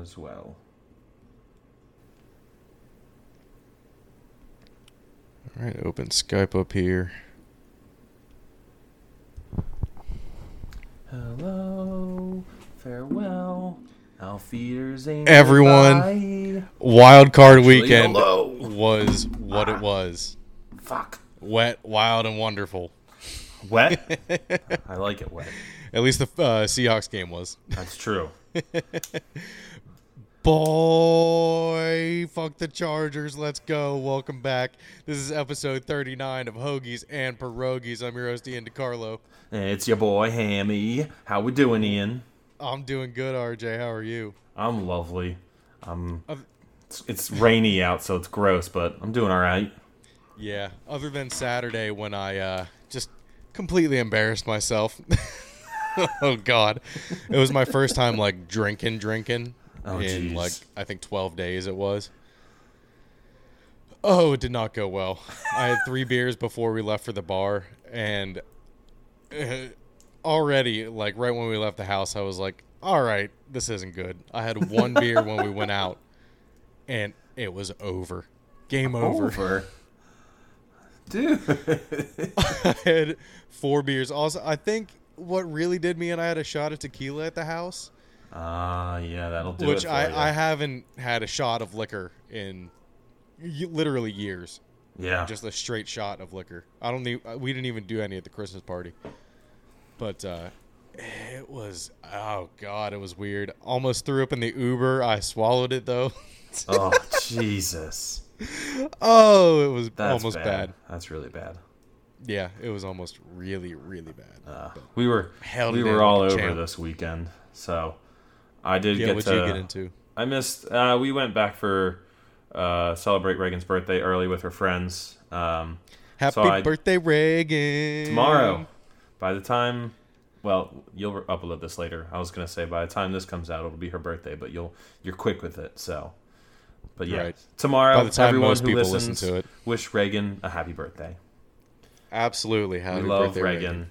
as well. All right, open Skype up here. Hello, farewell. Auf Wiedersehen. Everyone. goodbye. Wild card Actually, weekend hello. was what it was. Fuck. Wet, wild, and wonderful. Wet? I like it wet. At least the uh, Seahawks game was. That's true. Boy, fuck the Chargers. Let's go. Welcome back. This is episode 39 of Hoagies and Pierogis. I'm your host, Ian DiCarlo. It's your boy Hammy. How we doing, Ian? I'm doing good, RJ. How are you? I'm lovely. I'm. It's, it's rainy out, so it's gross, but I'm doing all right. Yeah, other than Saturday when I uh, just completely embarrassed myself. oh God, it was my first time like drinking, drinking Oh, in jeez. like I think twelve days. It was. Oh, it did not go well. I had three beers before we left for the bar, and uh, already, like right when we left the house, I was like, "All right, this isn't good." I had one beer when we went out, and it was over. Game over. Dude. I had four beers. Also, I think what really did me, and I had a shot of tequila at the house, Ah, yeah, that'll do which it I. I haven't had a shot of liquor in y- literally years. Yeah. Just a straight shot of liquor. I don't need. We didn't even do any at the Christmas party, but uh, it was. Oh God, it was weird. Almost threw up in the Uber. I swallowed it though. oh, Jesus. oh, it was That's almost bad. bad. That's really bad. Yeah, it was almost really, really bad. Uh, we were Held we were all over champ. this weekend, so I did yeah, get to. you get into? I missed. Uh, we went back for uh, celebrate Reagan's birthday early with her friends. Um, Happy So I- birthday, Reagan. tomorrow. By the time, well, you'll upload this later. I was gonna say by the time this comes out, it'll be her birthday, but you'll you're quick with it, so. But yeah, Right. tomorrow, By the time everyone most who people listens, listen to it. wish Reagan a happy birthday. Absolutely. Happy we love birthday, Reagan,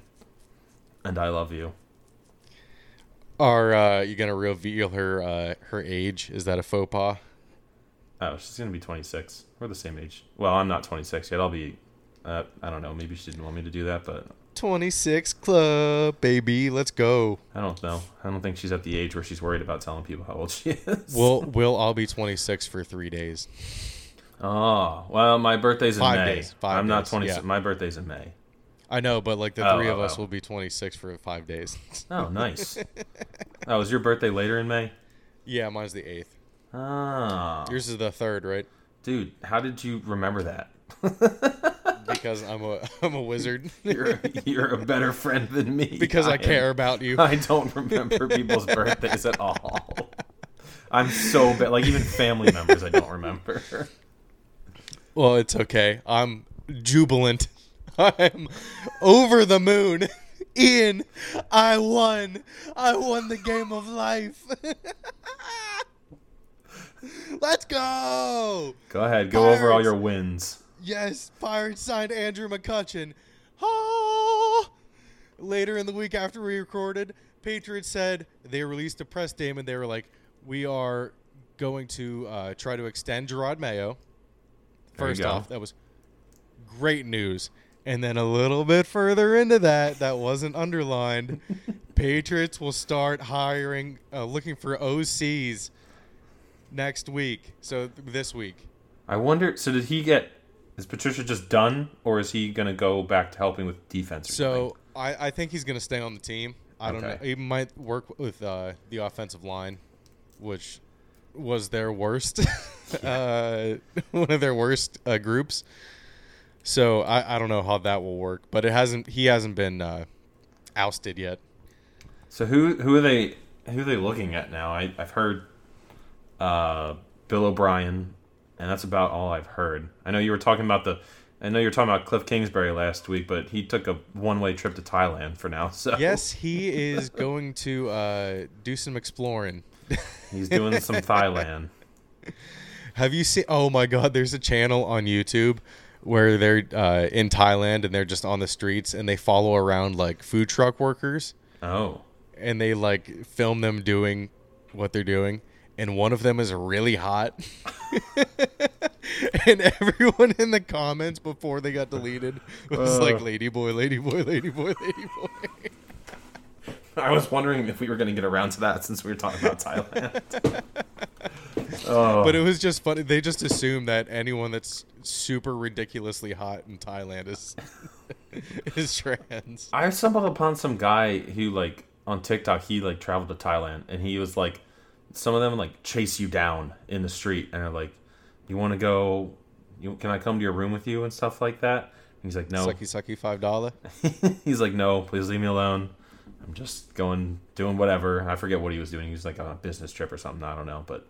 and I love you. Are uh, you gonna reveal her uh, her age? Is that a faux pas? Oh, she's gonna be 26. We're the same age. Well, I'm not 26 yet. I'll be. Uh, I don't know. Maybe she didn't want me to do that, but Twenty six club, baby. Let's go. I don't know. I don't think she's at the age where she's worried about telling people how old she is. We'll we'll all be twenty six for three days. oh well, my birthday's in Five May. days, I'm not 26. yeah. My birthday's in May. I know, but like the Oh, three of oh, us oh. will be twenty six for five days. Oh, nice. oh, is your birthday later in May? yeah, mine's the eighth. Oh, Yours is the third, right? dude, how did you remember that? Because I'm a I'm a wizard. You're you're a better friend than me. because I am- care about you. I don't remember people's birthdays at all. I'm so bad. Like even family members, I don't remember. Well, it's okay. I'm jubilant. I'm over the moon. Ian, I won. I won the game of life. Let's go. Go ahead, go over all your wins. Yes, Pirates signed Andrew McCutchen. Ah! Later in the week after we recorded, Patriots said they released a press statement. They were like, "We are going to uh, try to extend Jerod Mayo." First off, that was great news. And then a little bit further into that, that wasn't underlined. Patriots will start hiring, uh, looking for OCs next week. So th- this week. I wonder. So did he get? Is Patricia just done, or is he gonna go back to helping with defense? Or So I, I think he's going to stay on the team. I don't know. He might work with uh, the offensive line, which was their worst, uh, one of their worst uh, groups. So I, I don't know how that will work, but it hasn't. He hasn't been uh, ousted yet. So who who are they who are they looking at now? I, I've heard uh, Bill O'Brien, and that's about all I've heard. I know you were talking about the. I know you were talking about Cliff Kingsbury last week, but he took a one way trip to Thailand for now. So Yes, he is going to uh, do some exploring. he's doing some Thailand. Have you seen? Oh my God! There's a channel on YouTube where they're uh, in Thailand and they're just on the streets and they follow around like food truck workers Oh, and they like film them doing what they're doing and one of them is really hot. and everyone in the comments before they got deleted was Uh. like, "Lady boy, lady boy, lady boy, lady boy." I was wondering if we were going to get around to that since we were talking about Thailand. oh, But it was just funny. They just assume that anyone that's super ridiculously hot in Thailand is is trans. I stumbled upon some guy who like on TikTok he like traveled to Thailand and he was like some of them like chase you down in the street and are like you want to go you, can I come to your room with you and stuff like that and he's like no Sucky sucky five dollar. he's like no please leave me alone I'm just going doing whatever I forget what he was doing he was like on a business trip or something I don't know but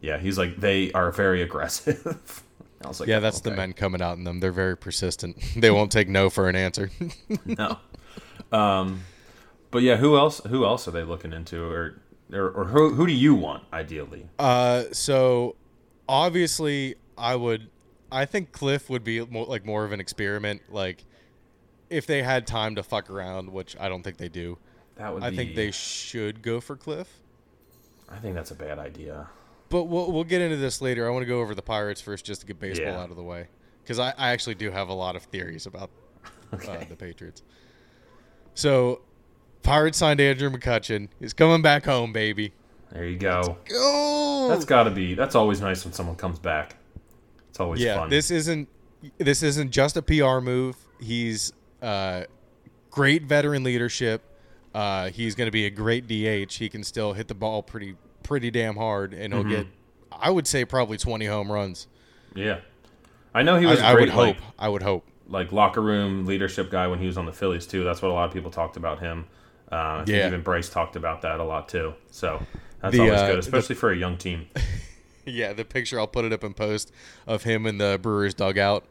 yeah he's like they are very aggressive I was like Yeah, that's the men coming out in them. They're very persistent. They won't take no for an answer. no. Um, but yeah, who else? Who else are they looking into, or or, or who who do you want ideally? Uh, so obviously, I would. I think Cliff would be more, like more of an experiment. Like, if they had time to fuck around, which I don't think they do. That would. I be, think they should go for Cliff. I think that's a bad idea. But we'll we'll get into this later. I want to go over the Pirates first, just to get baseball Yeah. out of the way, because I, I actually do have a lot of theories about uh, the Patriots. So, Pirates signed Andrew McCutchen. He's coming back home, baby. There you go. Go. That's got to be. That's always nice when someone comes back. It's always yeah. fun. This isn't this isn't just a PR move. He's uh, great veteran leadership. Uh, he's going to be a great DH. He can still hit the ball pretty pretty damn hard, and he'll Mhm. get, I would say, probably twenty home runs. yeah. I know he was. I, I great, would hope. Like, I would hope. like locker room leadership guy when he was on the Phillies too. That's what a lot of people talked about him. Uh, I think Yeah. even Bryce talked about that a lot too. So that's The, always uh, good, the- especially for a young team. Yeah, the picture I'll put it up in post of him in the Brewers dugout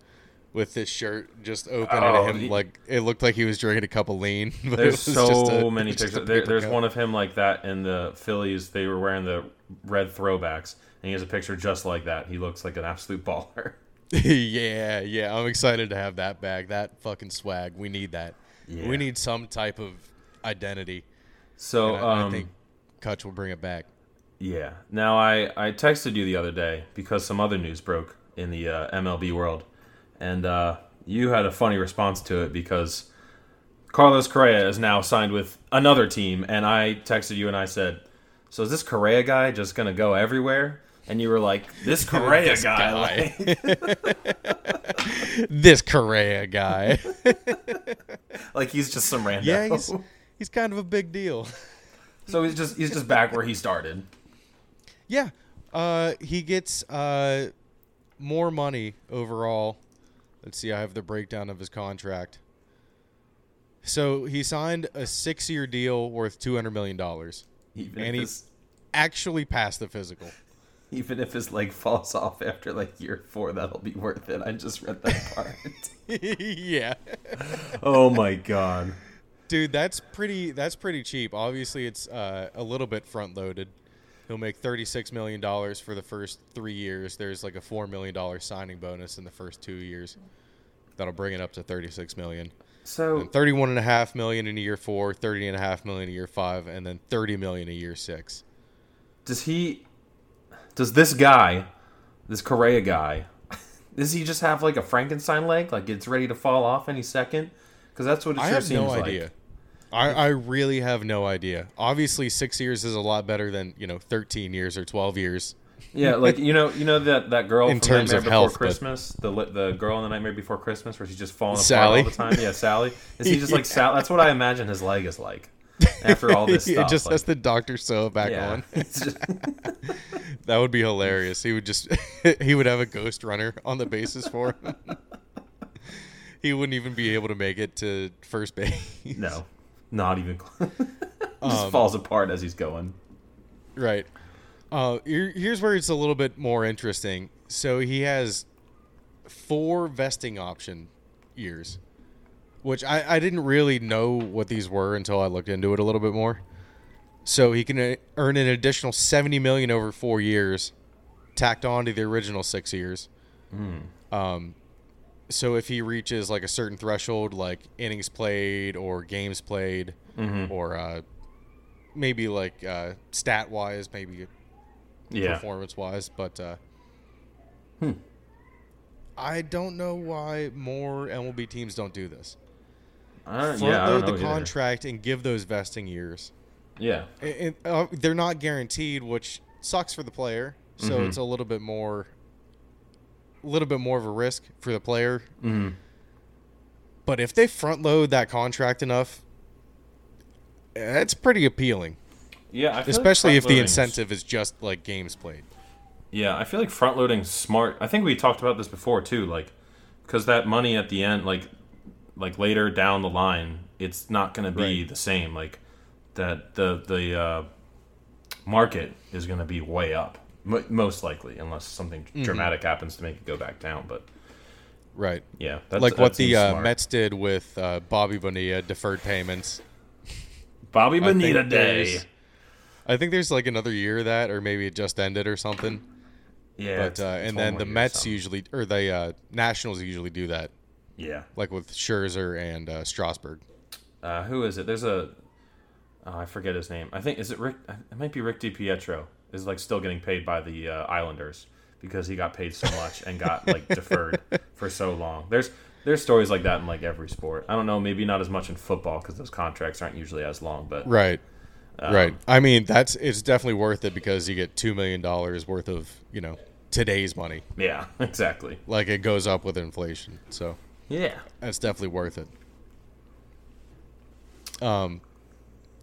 with his shirt just open Oh, and him like it looked like he was drinking a cup of lean. There's so a- many pictures. There, there's cup. one of him like that in the Phillies. They were wearing the red throwbacks, and he has a picture just like that. He looks like an absolute baller. yeah, yeah. I'm excited to have that bag. That fucking swag. We need that. Yeah. We need some type of identity. So I, um, I think Kutch will bring it back. yeah. Now I I texted you the other day because some other news broke in the uh, MLB world, and uh, you had a funny response to it because Carlos Correa is now signed with another team, and I texted you and I said, "So is this Correa guy just gonna go everywhere?" And you were like, "This Correa This guy." guy. like- this Correa guy. like he's just some random. yeah, he's he's kind of a big deal. so he's just he's just back where he started. Yeah. Uh, he gets uh, more money overall. Let's see. I have the breakdown of his contract. So he signed a six-year deal worth two hundred million dollars. And he- Actually passed the physical. even if his leg falls off after like year four, that'll be worth it. I just read that part. yeah, oh my god. dude, that's pretty. That's pretty cheap. Obviously, it's uh, a little bit front-loaded. He'll make thirty-six million dollars for the first three years. There's like a four million dollar signing bonus in the first two years. That'll bring it up to thirty-six million. So And 31 and a in year four, 30 and a in year five, and then 30 million in year six. does he? Does this guy, this Correa guy, does he just have like a Frankenstein leg? Like it's ready to fall off any second? Because that's what it I have seems no like. I, I really have no idea. Obviously, six years is a lot better than you know 13 years or 12 years. Yeah, like you know, you know that that girl In from terms Nightmare of Before health, Christmas, the the girl in the Nightmare Before Christmas, where she's just falling apart Sally? all the time. Yeah, Sally. Is he just like Sal? That's what I imagine his leg is like after all this it stuff. just like- has the Doctor So back yeah, on. Just- That would be hilarious. He would just he would have a ghost runner on the bases for him. he wouldn't even be able to make it to first base. no, not even. close. just Um, falls apart as he's going. Right. Uh, here, here's where it's a little bit more interesting. So he has four vesting option years, which I, I didn't really know what these were until I looked into it a little bit more. So he can uh, earn an additional seventy million over four years, tacked on to the original six years. Um, so if he reaches like a certain threshold, like innings played or games played, or uh, maybe like uh, stat wise, maybe Yeah. performance wise, but uh, Hmm. I don't know why more MLB teams don't do this. Uh, Front yeah, I don't load know the either. contract and give those vesting years. Yeah, And- and, uh, they're not guaranteed, which sucks for the player. So Mhm. it's a little bit more, a little bit more of a risk for the player. hmm But if they front load that contract enough, that's pretty appealing. yeah. I feel like Especially if the incentive is just like games played. Yeah, I feel like front loading smart. I think we talked about this before too, like because that money at the end, like like later down the line, it's not going to be Right. the same. Like that the the uh, market is going to be way up, m- most likely, unless something Mm-hmm. dramatic happens to make it go back down. But Right. yeah, that's, like what the uh. Mets did with uh, Bobby Bonilla, deferred payments. Bobby I think Day. I think there's like another year of that, or maybe it just ended or something. Yeah, but uh, and then the Mets usually, or the uh, Nationals usually do that, Yeah. like with Scherzer and uh, Strasburg. Uh, who is it? There's a. Oh, I forget his name. I think is it Rick. It might be Rick DiPietro. Is like still getting paid by the uh, Islanders because he got paid so much and got like deferred for so long. There's there's stories like that in like every sport. I don't know, maybe not as much in football because those contracts aren't usually as long. But Right. um, right. I mean, that's it's definitely worth it because you get two million dollars worth of you know today's money. Yeah, exactly. Like it goes up with inflation, so Yeah. that's definitely worth it. Um,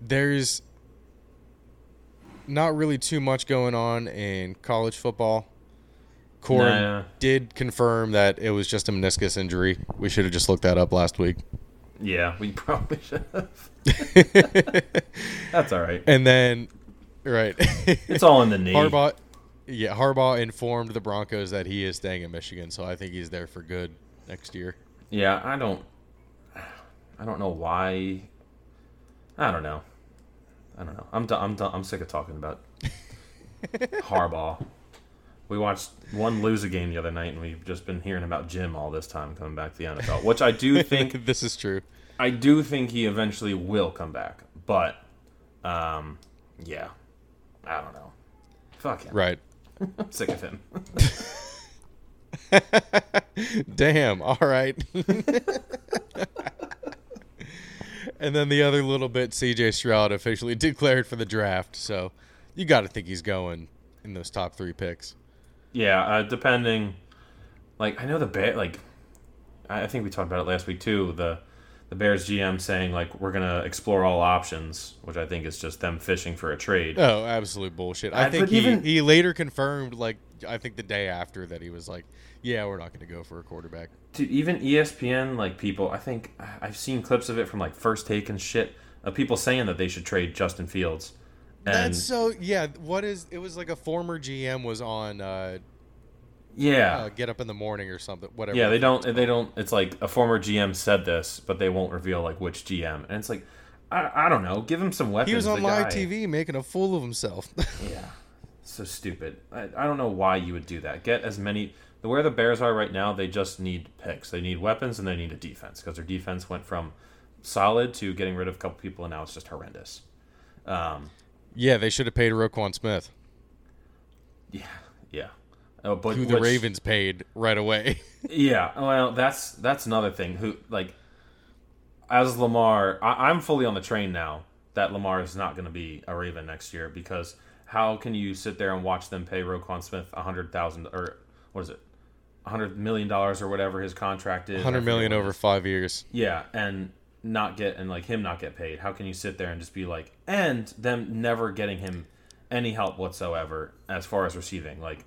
there's not really too much going on in college football. Corum Nah. did confirm that it was just a meniscus injury. We should have just looked that up last week. Yeah, we probably should have. That's all right. And then, right, It's all in the knee. Harbaugh. Yeah, Harbaugh informed the Broncos that he is staying in Michigan, so I think he's there for good next year. Yeah, I don't. I don't know why. I don't know. I don't know. I'm done. I'm done. I'm sick of talking about Harbaugh. We watched one lose a game the other night, and we've just been hearing about Jim all this time coming back to the NFL, which I do think this is true. I do think he eventually will come back. But, um, yeah, I don't know. Fuck him. Right. I'm sick of him. Damn. All right. And then the other little bit, C.J. Stroud officially declared for the draft. So you got to think he's going in those top three picks. Yeah, uh, depending. Like I know the bear. Like I I think we talked about it last week too. The the Bears GM saying like we're gonna explore all options, which I think is just them fishing for a trade. Oh, absolute bullshit. I Uh, think he, even- he later confirmed, like, I think the day after that he was like, yeah, we're not going to go for a quarterback. Dude, even ESPN like people. I think I've seen clips of it from like First Take and shit of people saying that they should trade Justin Fields. And That's so, yeah. What is, it was like a former GM was on uh, yeah, uh, Get Up in the Morning or something, whatever. yeah. They don't. They don't. It's like a former GM said this, but they won't reveal like which GM. And it's like I, I don't know. Give him some weapons. He was on live guy. TV making a fool of himself. Yeah, so stupid. I, I don't know why you would do that. Get as many. The where the Bears are right now, they just need picks. They need weapons and they need a defense because their defense went from solid to getting rid of a couple people and now it's just horrendous. Um, yeah, they should have paid Roquan Smith, yeah, yeah. Oh, but who the which- Ravens paid right away. Yeah, well, that's that's another thing. Who like as Lamar, I, I'm fully on the train now that Lamar is not going to be a Raven next year because how can you sit there and watch them pay Roquan Smith a hundred thousand or what is it, hundred million dollars or whatever his contract is, Hundred million over five years. Yeah, and not get and like him not get paid. How can you sit there and just be like, and them never getting him any help whatsoever as far as receiving? Like,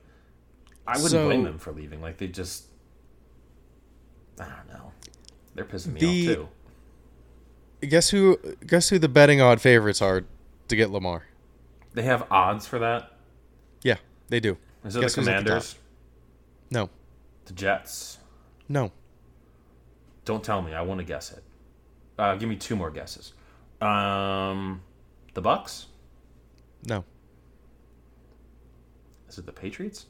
I wouldn't So- blame them for leaving. Like they just, I don't know, they're pissing me The- off too. Guess who? Guess who the betting odd favorites are to get Lamar? They have odds for that. Yeah, they do. Is it Guess the Commanders, No, the Jets? no. Don't tell me. I want to guess it. Uh, give me two more guesses. Um, the Bucks. No. Is it the Patriots?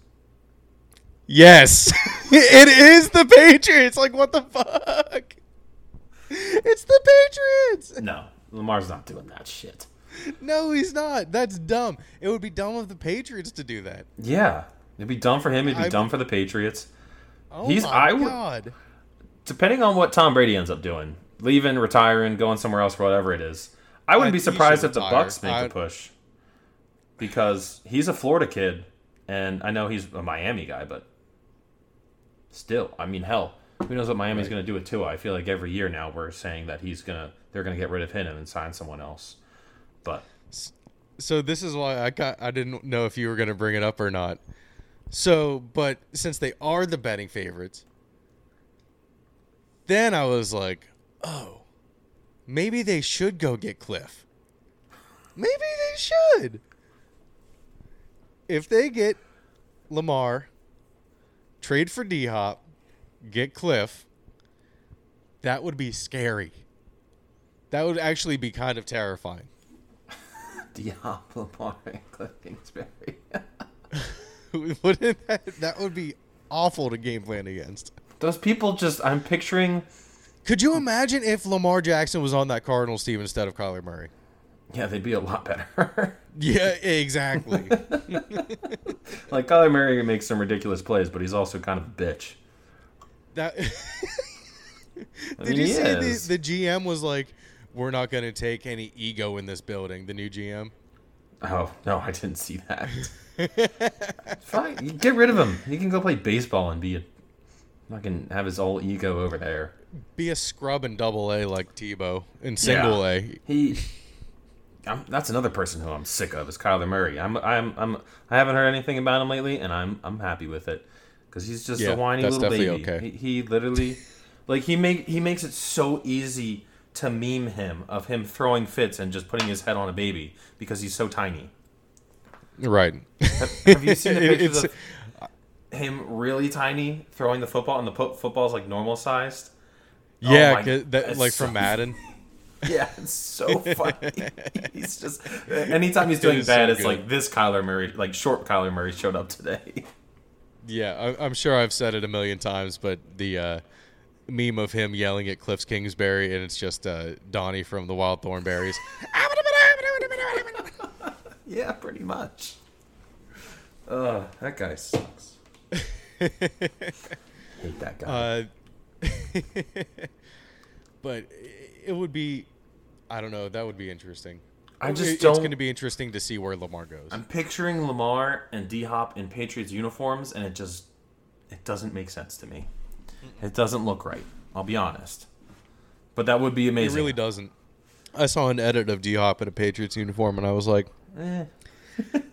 Yes, it is the Patriots. Like what the fuck? It's the Patriots. No, Lamar's not doing that shit. no, he's not. That's dumb. It would be dumb of the Patriots to do that. Yeah, it'd be dumb for him. It'd be I- dumb for the Patriots. Oh He's- my I would- god. Depending on what Tom Brady ends up doing, leaving, retiring, going somewhere else, whatever it is, I wouldn't I- be surprised if the. Bucks make I- a push because he's a Florida kid, and I know he's a Miami guy, but still, I mean, hell, who knows what Miami's Right. going to do with Tua? I feel like every year now we're saying that he's gonna they're gonna get rid of him and sign someone else, but So this is why I got I didn't know if you were going to bring it up or not. So, but since they are the betting favorites, then I was like, "Oh, maybe they should go get Cliff. Maybe they should. If they get Lamar, trade for D Hop, get Cliff, that would be scary. That would actually be kind of terrifying. Diablo Lamar and Cliff Kingsbury. Wouldn't that, that would be awful to game plan against. Those people just I'm picturing. Could you imagine if Lamar Jackson was on that Cardinals team instead of Kyler Murray? Yeah, they'd be a lot better. Yeah, exactly. like Kyler Murray makes some ridiculous plays, but he's also kind of a bitch. that Did mean, you see the, the GM was like, "We're not going to take any ego in this building." The new GM. Oh no, I didn't see that. Fine, get rid of him. He can go play baseball and be a. Not can have his old ego over there. Be a scrub in Double A like Tebow in Single A. He. I'm, that's another person who I'm sick of is Kyler Murray. I'm I'm I'm I haven't heard anything about him lately, and I'm I'm happy with it because he's just Yeah, a whiny little baby. okay. He, he literally, like he make he makes it so easy to meme him of him throwing fits and just putting his head on a baby because he's so tiny. Right. Have you seen the It- pictures of him really tiny throwing the football and the po- football's like normal sized? Oh Yeah, my- that, like so from Madden. Yeah, it's so funny. he's just anytime he's doing is bad, so it's good. like this Kyler Murray, like short Kyler Murray showed up today. Yeah, I, I'm sure I've said it a million times, but the uh, meme of him yelling at Cliff Kingsbury, and it's just uh, Donnie from the Wild Thornberrys. Yeah, pretty much. Ugh, that guy sucks. Hate that guy. Uh, but it would be, I don't know, that would be interesting. I just It- don't. It's going to be interesting to see where Lamar goes. I'm picturing Lamar and D Hop in Patriots uniforms, and it just it doesn't make sense to me. It doesn't look right. I'll be honest. But that would be amazing. it really doesn't. I saw an edit of D Hop in a Patriots uniform, and I was like, Eh.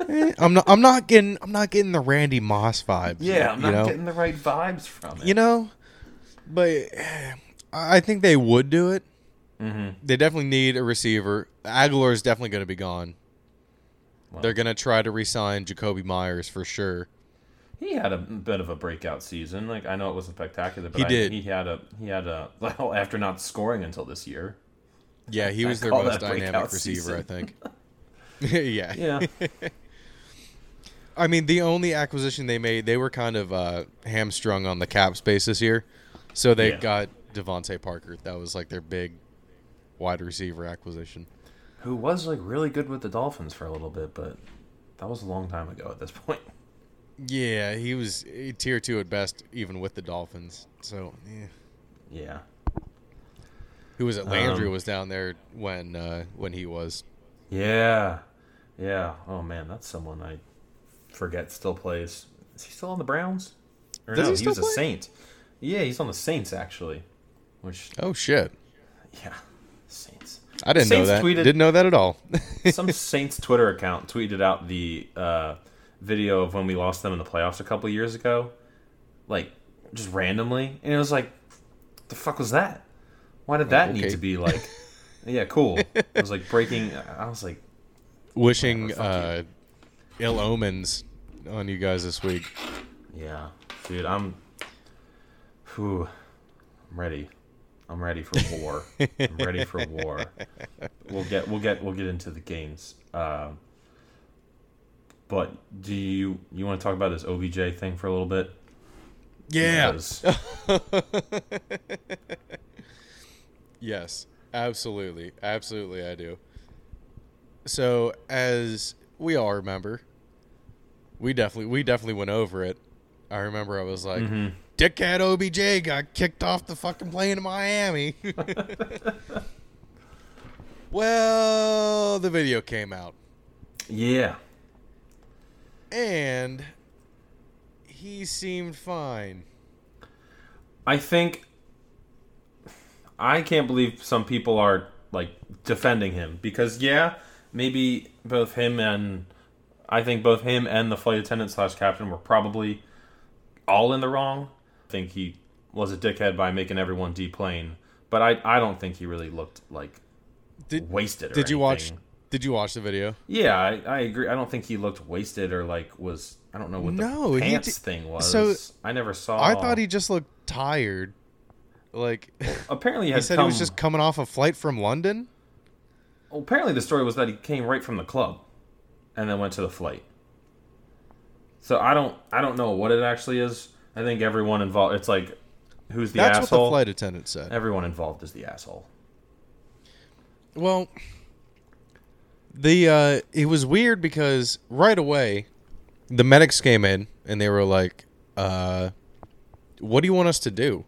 eh, I'm not, I'm not getting, I'm not getting the Randy Moss vibes. Yeah, I'm not know? getting the right vibes from it. you know, but eh, I think they would do it. mm-hmm. They definitely need a receiver. Agholor is definitely going to be gone. Well. They're going to try to re-sign Jakobi Meyers for sure. He had a bit of a breakout season. Like I know it wasn't spectacular, but He I- did. he had a he had a well after not scoring until this year. Yeah, he was their most dynamic receiver, season. I think. yeah. Yeah, I mean, the only acquisition they made, they were kind of uh, hamstrung on the cap space this year. So they Yeah. got DeVante Parker. That was like their big wide receiver acquisition. who was like really good with the Dolphins for a little bit, but that was a long time ago at this point. Yeah, he was eh, tier two at best, even with the Dolphins. So, yeah. Yeah, Who was it? Landry Um, was down there when uh, when he was. yeah, yeah. Oh man, that's someone I forget still plays. Is he still on the Browns? Or Does no, he was play? a Saint. Yeah, he's on the Saints actually. Which Oh shit! yeah, Saints. I didn't know that. tweeted- Didn't know that at all. Some Saints Twitter account tweeted out the uh, video of when we lost them in the playoffs a couple years ago, like just randomly, and it was like, the fuck was that? Why did that need okay. to be like? yeah, cool. It was like breaking. I was like, Wishing uh, ill omens on you guys this week. yeah, dude, I'm, whew, I'm ready. I'm ready for war. I'm ready for war. We'll get we'll get we'll get into the games. Um, but do you you want to talk about this OBJ thing for a little bit? Yeah. Because- yes, absolutely, absolutely, I do. So as we all remember, we definitely we definitely went over it. I remember I was like, Mhm. "Dickhead OBJ got kicked off the fucking plane to Miami." well, the video came out, Yeah. and he seemed fine. I think I can't believe some people are like defending him because yeah, maybe both him and I think both him and the flight attendant slash captain were probably all in the wrong. I think he was a dickhead by making everyone deplane, but I I don't think he really looked like Did wasted. Or Did you watch? Did you watch the video? Yeah, I, I agree. I don't think he looked wasted or like was. I don't know what the he pants di- thing was. so- I never saw. I thought he just looked tired. Like apparently he he said, come, he was just coming off a flight from London. Well, apparently the story was that he came right from the club, and then went to the flight. So I don't I don't know what it actually is. I think everyone involved. It's like who's the asshole. That's what the flight attendant said. everyone involved is the asshole. Well, the uh, it was weird because right away, the medics came in and they were like, uh, "What do you want us to do?"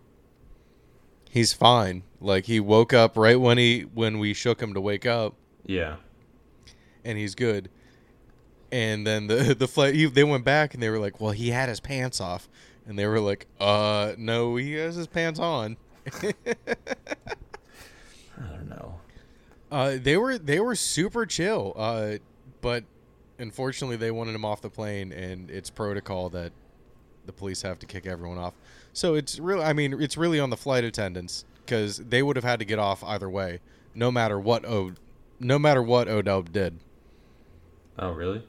He's fine. Like he woke up right when he when we shook him to wake up, Yeah. and he's good. And then the the flight he, they went back and they were like, "Well, he had his pants off," and they were like, "Uh, no, he has his pants on." I don't know. Uh, they were they were super chill. Uh, but unfortunately, they wanted him off the plane, and it's protocol that the police have to kick everyone off. So it's really, I mean, it's really on the flight attendants because they would have had to get off either way, no matter what O, no matter what Odell did. Oh really?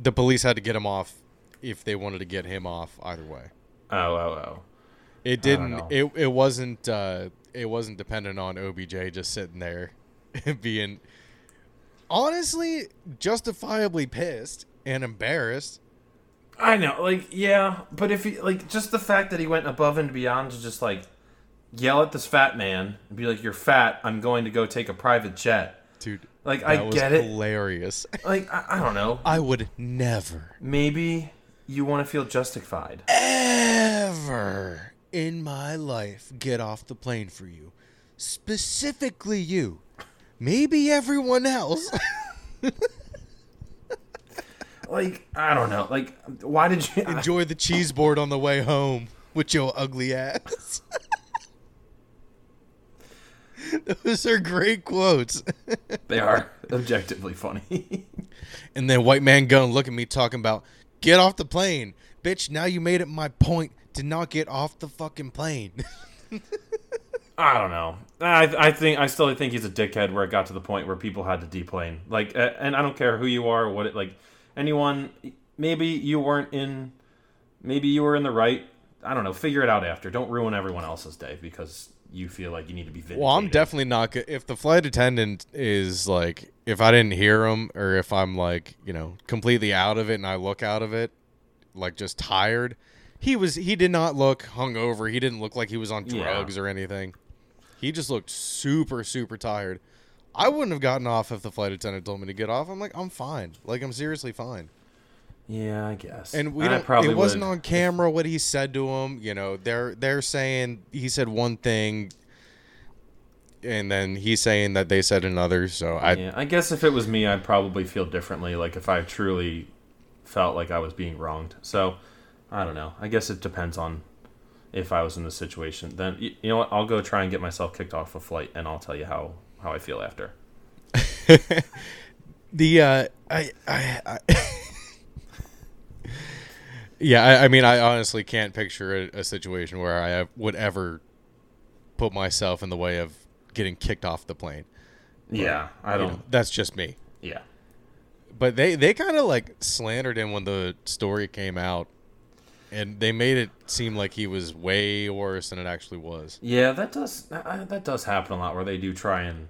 The police had to get him off if they wanted to get him off either way. Oh oh oh. It didn't. It it wasn't. Uh, it wasn't dependent on OBJ just sitting there, being honestly justifiably pissed and embarrassed. I know, like yeah, but if he like just the fact that he went above and beyond to just like yell at this fat man and be like, "You're fat. I'm going to go take a private jet." Dude, Like that I was get it. hilarious. Like I, I don't know. I would never, Maybe you want to feel justified. ever in my life get off the plane for you, specifically you. Maybe everyone else. Like I don't know. Like why did you? Enjoy the cheese board on the way home with your ugly ass. Those are great quotes. they are objectively funny. and then white man gun look at me talking about get off the plane. Bitch, now you made it my point to not get off the fucking plane. I don't know. I I think I still think he's a dickhead. Where it got to the point where people had to deplane. Like, and I don't care who you are, what it like. Anyone, maybe you weren't in. Maybe you were in the right. I don't know. Figure it out after. Don't ruin everyone else's day because you feel like you need to be vindicated. well, I'm definitely not good. If the flight attendant is like, if I didn't hear him or if I'm like, you know, completely out of it and I look out of it, like just tired, he was, he did not look hungover. He didn't look like he was on Yeah. drugs or anything. He just looked super, super tired. I wouldn't have gotten off if the flight attendant told me to get off. I'm like, I'm fine. Like, I'm seriously fine. Yeah, I guess. And we I don't. probably it wasn't would. on camera what he said to him. You know, they're they're saying he said one thing, and then he's saying that they said another. So I yeah, I guess if it was me, I'd probably feel differently. Like if I truly felt like I was being wronged. So I don't know. I guess it depends on if I was in the situation. Then you know what? I'll go try and get myself kicked off a flight, and I'll tell you how how I feel after. the uh, I I. I Yeah, I, I mean, I honestly can't picture a, a situation where I would ever put myself in the way of getting kicked off the plane. Yeah, I don't. know, that's just me. Yeah, But they they kind of like slandered him when the story came out, and they made it seem like he was way worse than it actually was. yeah, that does that, does happen a lot where they do try and.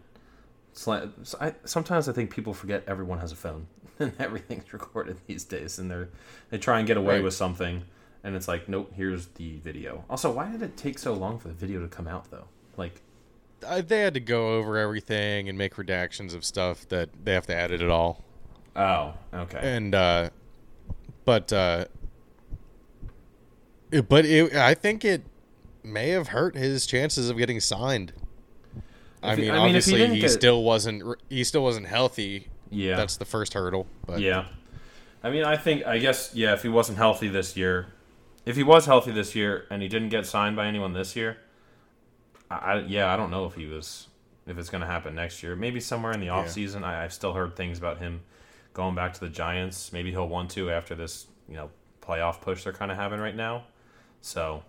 Slant, so I, sometimes I think people forget everyone has a phone and everything's recorded these days, and they're they try and get away Right. with something, and it's like, nope, here's the video. Also, why did it take so long for the video to come out though? Like, they had to go over everything and make redactions of stuff that they have to edit it all. Oh, okay. And uh, but uh, but it, I think it may have hurt his chances of getting signed. I If he- mean, I mean, he obviously, didn't he, get- still wasn't. He still wasn't healthy. yeah. That's the first hurdle. But Yeah. I mean, I think, I guess, yeah, if he wasn't healthy this year, if he was healthy this year and he didn't get signed by anyone this year, I, I yeah, I don't know if he was, if it's going to happen next year. Maybe somewhere in the Yeah. offseason. I, I've still heard things about him going back to the Giants. Maybe he'll want to after this, you know, playoff push they're kind of having right now. So,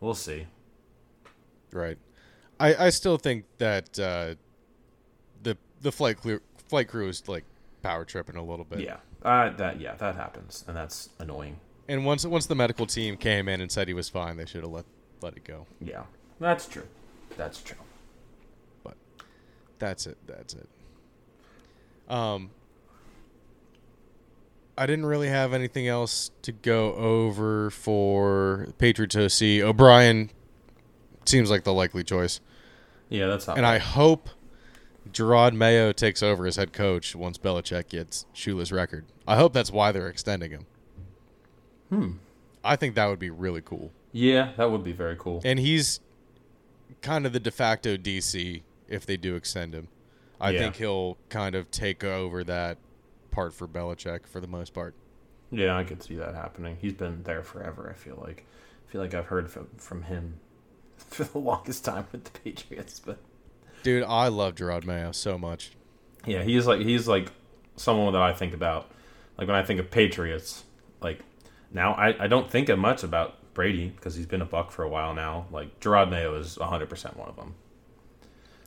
we'll see. Right. I, I still think that uh, the the flight crew flight crew is like power tripping a little bit. Yeah. Uh, that, yeah, that happens. And that's annoying. And once once the medical team came in and said he was fine, they should have let let it go. Yeah. That's true. That's true. But that's it. That's it. Um, I didn't really have anything else to go over for Patriots OC. O'Brien seems like the likely choice, Yeah, that's not and I hope Jerod Mayo takes over as head coach once Belichick gets Shula's record. I hope that's why they're extending him. Hmm. I think that would be really cool. Yeah, that would be very cool. And he's kind of the de facto DC if they do extend him. I Yeah. think he'll kind of take over that part for Belichick for the most part. Yeah, I could see that happening. He's been there forever. I feel like, I feel like I've heard from from him for the longest time with the Patriots. But Dude, I love Jerod Mayo so much. yeah, he's like he's like someone that I think about. Like when I think of Patriots, like now I, I don't think of much about Brady because he's been a buck for a while now. Like Jerod Mayo is 100 percent one of them.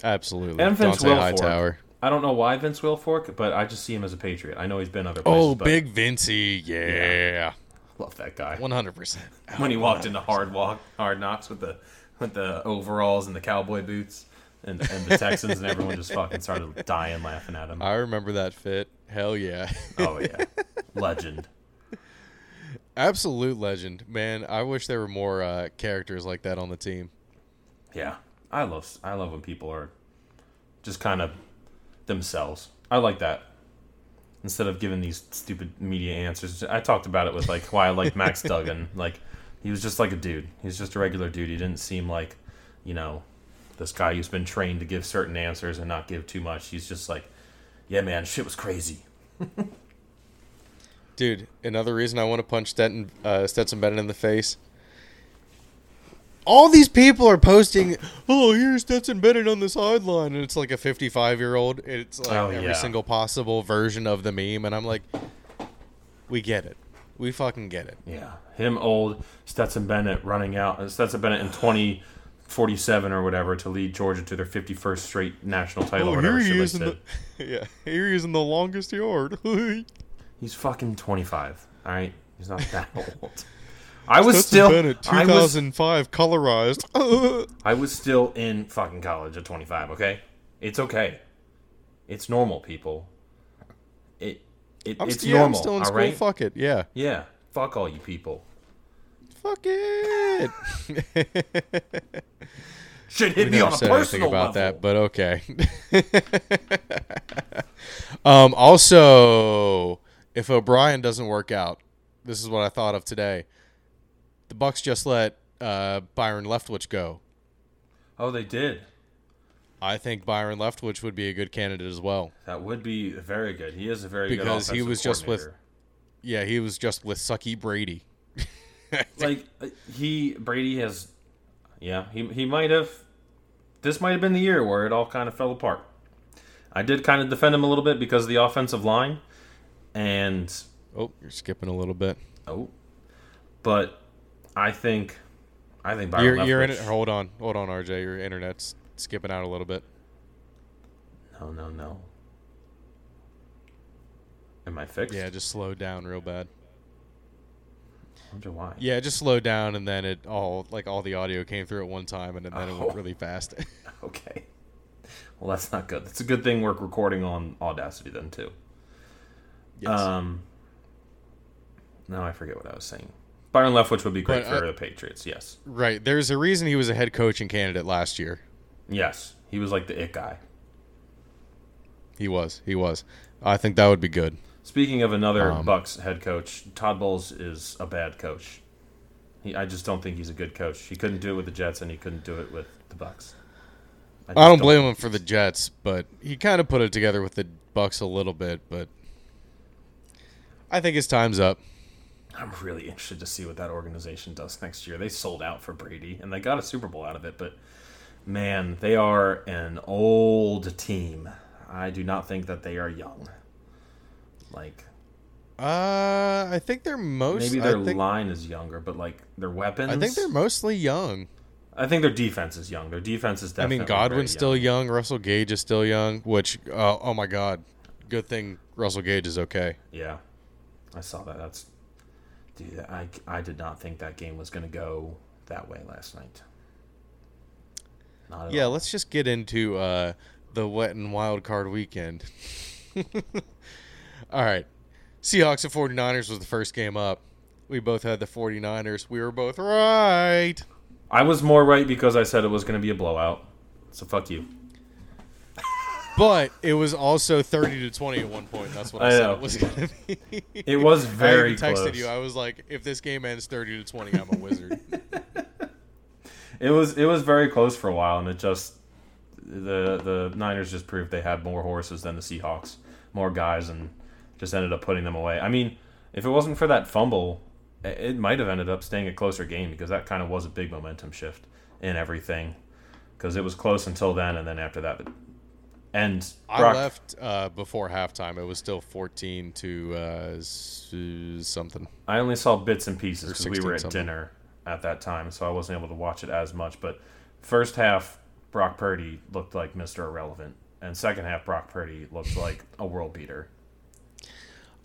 Absolutely. And Vince Dont'a Wilfork. Hightower. I don't know why Vince Wilfork, but I just see him as a Patriot. I know he's been other places. Oh, but big Vincey. Yeah. love that guy. 100%. when he walked into hard walk hard knocks with the with the overalls and the cowboy boots and and the Texans and everyone just fucking started dying laughing at him. I remember that fit. Hell yeah. Oh yeah, legend. Absolute legend. Man, I wish there were more uh, characters like that on the team. Yeah, I love I love when people are just kind of themselves. I like that. Instead of giving these stupid media answers, I talked about it with like why I like Max Duggan. Like he was just like a dude. He's just a regular dude. He didn't seem like, you know, this guy who's been trained to give certain answers and not give too much. He's just like, yeah, man, shit was crazy. Dude, another reason I want to punch Stetson, uh, Stetson Bennett in the face. All these people are posting, oh, here's Stetson Bennett on the sideline. And it's like a 55 year old. It's like Oh, every yeah. single possible version of the meme. And I'm like, we get it. We fucking get it. Yeah, him old Stetson Bennett running out. uh, Stetson Bennett in twenty forty seven or whatever to lead Georgia to their fifty first straight national title. or Oh, whatever here he is in the, yeah, here he is in the longest yard. He's fucking 25. All right, he's not that old. I was Stetson still Bennett, I was 2005, colorized. I was still in fucking college at 25. Okay, it's okay. It's normal, people. It it I'm, it's yeah, I'm normal. still in all school. right. Fuck it. Yeah. Yeah. Fuck all you people. Fuck it. Should hit we me on a personal about level. that, but okay. um, also, if O'Brien doesn't work out, this is what I thought of today. The Bucks just let uh, Byron Leftwich go. oh, they did. I think Byron Leftwich would be a good candidate as well. That would be very good. He is a very good Because he was just with- Yeah, he was just with Sucky Brady. like uh, he Brady has yeah, he he might have this might have been the year where it all kind of fell apart. I did kind of defend him a little bit because of the offensive line and Oh, you're skipping a little bit. oh but I think I think Byron You're, you're in it. Hold on, hold on, RJ. Your internet's skipping out a little bit. No, no, no. Am I fixed? Yeah, just slowed down real bad. I wonder why. Yeah, it just slowed down, and then it all like all the audio came through at one time, and then it Oh. went really fast. Okay. Well, that's not good. It's a good thing we're recording on Audacity then too. Um. No, I forget what I was saying. Byron Leftwich would be great But, uh, for the Patriots. Yes. right. There's a reason he was a head coaching candidate last year. Yes. He was like the it guy. He was. He was. I think that would be good. Speaking of another Um, Bucks head coach, Todd Bowles is a bad coach. He, I just don't think he's a good coach. He couldn't do it with the Jets, and he couldn't do it with the Bucks. I just don't blame him for the Jets, but he kind of put it together with the Bucks a little bit. But I think his time's up. I'm really interested to see what that organization does next year. They sold out for Brady, and they got a Super Bowl out of it. But man, they are an old team. I do not think that they are young. Like Uh, I think they're most. maybe their think, line is younger, but like their weapons. I think they're mostly young. I think their defense is young. Their defense is definitely. I mean, Godwin's still young. young. Russell Gage is still young. Which, uh, oh my God, good thing Russell Gage is okay. Yeah, I saw that. That's dude. I I did not think that game was going to go that way last night. Not at Yeah, all. let's just get into uh, the wet and wild card weekend. All right. Seahawks and 49ers was the first game up. We both had the 49ers. We were both right. I was more right because I said it was going to be a blowout. So fuck you. But it was also 30 to 20 at one point. That's what I, I said know. it was going to be. It was very close. I texted close. you. I was like, if this game ends 30 to 20, I'm a wizard. It was it was very close for a while, and it just the the Niners just proved they had more horses than the Seahawks, more guys, and just ended up putting them away. I mean, if it wasn't for that fumble, it might have ended up staying a closer game because that kind of was a big momentum shift in everything. Because it was close until then, and then after that, and I left uh, before halftime. It was still 14 to uh, something. I only saw bits and pieces because we were at something. dinner at that time, so I wasn't able to watch it as much. But first half, Brock Purdy looked like Mr. Irrelevant, and second half, Brock Purdy looked like a world beater.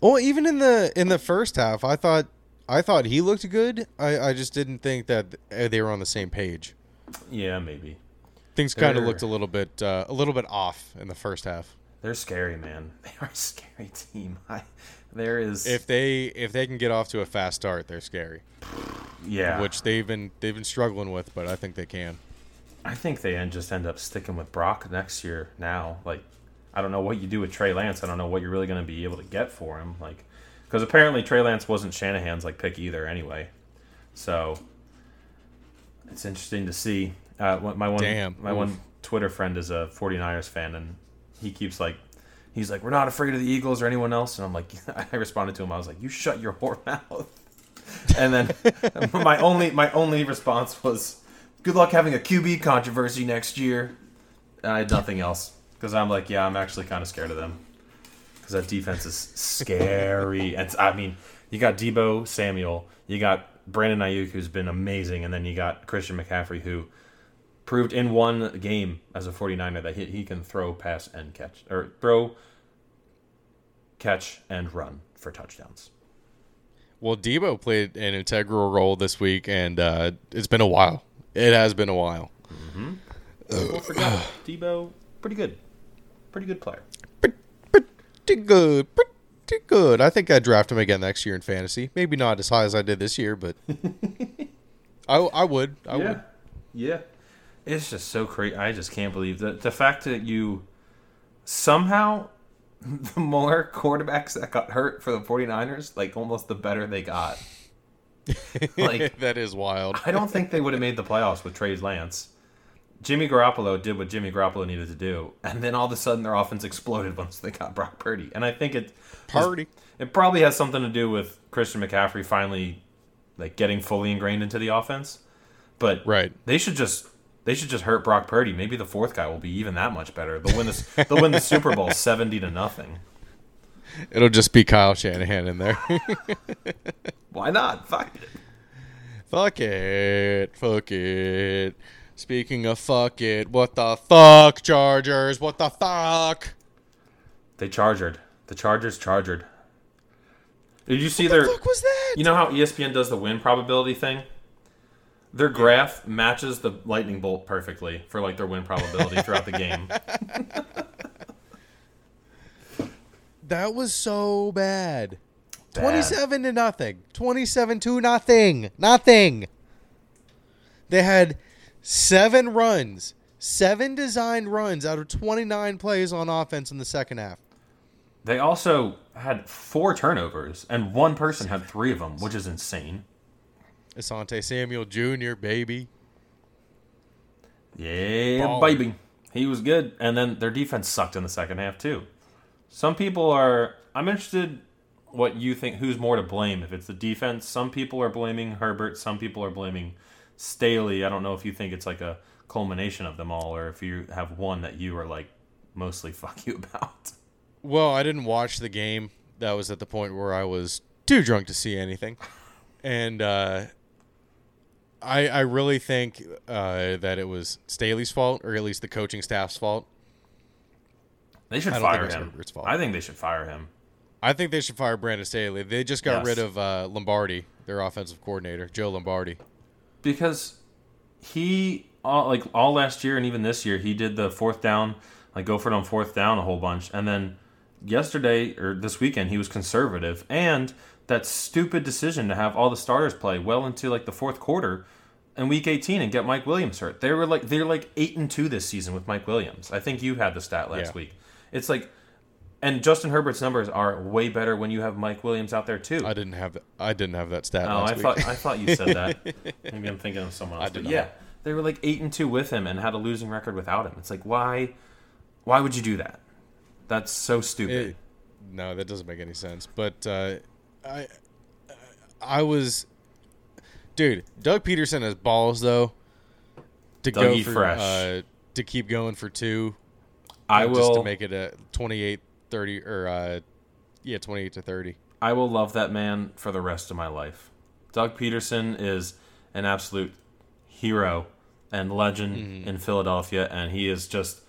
Well, even in the in the first half, I thought I thought he looked good. I, I just didn't think that uh, they were on the same page. Yeah, maybe Things kind of looked a little bit uh, a little bit off in the first half. they're scary, man. They are a scary team. I, there is, If they if they can get off to a fast start, they're scary. yeah, Which they've been they've been struggling with, but I think they can. I think they end, just end up sticking with Brock next year. Now, like, I don't know what you do with Trey Lance. I don't know what you're really going to be able to get for him. Like, because apparently Trey Lance wasn't Shanahan's like pick either, anyway. So it's interesting to see. Uh, my one, Damn. my Oof. one Twitter friend is a 49ers fan, and he keeps like, he's like, we're not afraid of the Eagles or anyone else. And I'm like, I responded to him. I was like, you shut your whore mouth. And then my only my only response was, "Good luck having a QB controversy next year." And I had nothing else because I'm like, yeah, I'm actually kind of scared of them because that defense is scary. and I mean, you got Deebo Samuel, you got Brandon Aiyuk, who's been amazing, and then you got Christian McCaffrey, who proved in one game as a 49er that he, he can throw, pass, and catch, or throw, catch, and run for touchdowns. Well, Deebo played an integral role this week, and uh, it's been a while. It has been a while. People forgot Deebo, pretty good, pretty good player. Pretty good. Pretty good. I think I'd draft him again next year in fantasy. Maybe not as high as I did this year, but I, I would. I yeah, would. yeah. It's just so crazy. I just can't believe that the fact that you somehow the more quarterbacks that got hurt for the 49ers, like almost the better they got. Like- that is wild. I don't think they would have made the playoffs with Trey Lance. Jimmy Garoppolo did what Jimmy Garoppolo needed to do, and then all of a sudden their offense exploded once they got Brock Purdy. And I think it Party. it probably has something to do with Christian McCaffrey finally like getting fully ingrained into the offense. But Right. they should just they should just hurt Brock Purdy. Maybe the fourth guy will be even that much better. They'll win this. they'll win the Super Bowl seventy to nothing. It'll just be Kyle Shanahan in there. Why not? Fuck it. fuck it. Fuck it. Speaking of fuck it, what the fuck, Chargers? What the fuck? They chargered. The Chargers chargered. Did you see What their? the fuck was that? You know how ESPN does the win probability thing? Their graph matches the lightning bolt perfectly for like their win probability throughout the game. That was so bad. Bad. 27 to nothing. 27 to nothing. Nothing. They had seven runs, seven designed runs out of 29 plays on offense in the second half. They also had four turnovers, and one person had three of them, which is insane. Asante Samuel Jr., baby. Yeah, baby. He was good. And then their defense sucked in the second half, too. Some people are. I'm interested what you think who's more to blame if it's the defense. Some people are blaming Herbert, some people are blaming Staley. I don't know if you think it's like a culmination of them all or if you have one that you are like mostly fuck you about. Well, I didn't watch the game. That was at the point where I was too drunk to see anything. And uh, I, I really think uh, that it was Staley's fault, or at least the coaching staff's fault. They should I don't think fire him. Herbert's fault. I think they should fire him. I think they should fire Brandon Staley. They just got Yes. rid of uh, Lombardi, their offensive coordinator, Joe Lombardi. because he all, like all last year and even this year he did the fourth down like go for it on fourth down a whole bunch and then yesterday or this weekend he was conservative and that stupid decision to have all the starters play well into like the fourth quarter in week 18 and get Mike Williams hurt. They were like they're like 8 and 2 this season with Mike Williams. I think you had the stat last Yeah. week. It's like and Justin Herbert's numbers are way better when you have Mike Williams out there too. I didn't have that. I didn't have that stat. Oh, last I week. thought I thought you said that. Maybe I'm thinking of someone else. I did yeah, they were like eight and two with him and had a losing record without him. It's like why, why would you do that? That's so stupid. It- no, that doesn't make any sense. But uh, I, I was, dude. Doug Pederson has balls though to Dougie go for Fresh. uh, to keep going for two. I will. just to make it a 28 30 or uh, yeah, 28 to 30. I will love that man for the rest of my life. Doug Pederson is an absolute hero and legend Mm-hmm. in Philadelphia, and he is just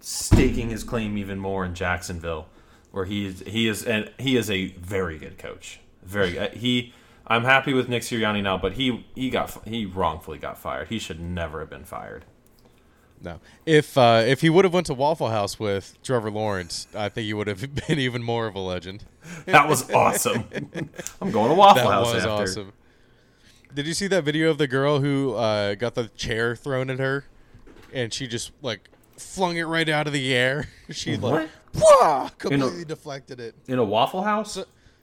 staking his claim even more in Jacksonville, where he is he is and he is a very good coach. Very uh, he. I'm happy with Nick Sirianni now, but he he got he wrongfully got fired. He should never have been fired. No, if uh, if he would have went to Waffle House with Trevor Lawrence, I think he would have been even more of a legend. That was awesome. I'm going to Waffle That House That was after. awesome. Did you see that video of the girl who uh, got the chair thrown at her, and she just like flung it right out of the air? She like "Wah!" completely deflected it. In a Waffle House?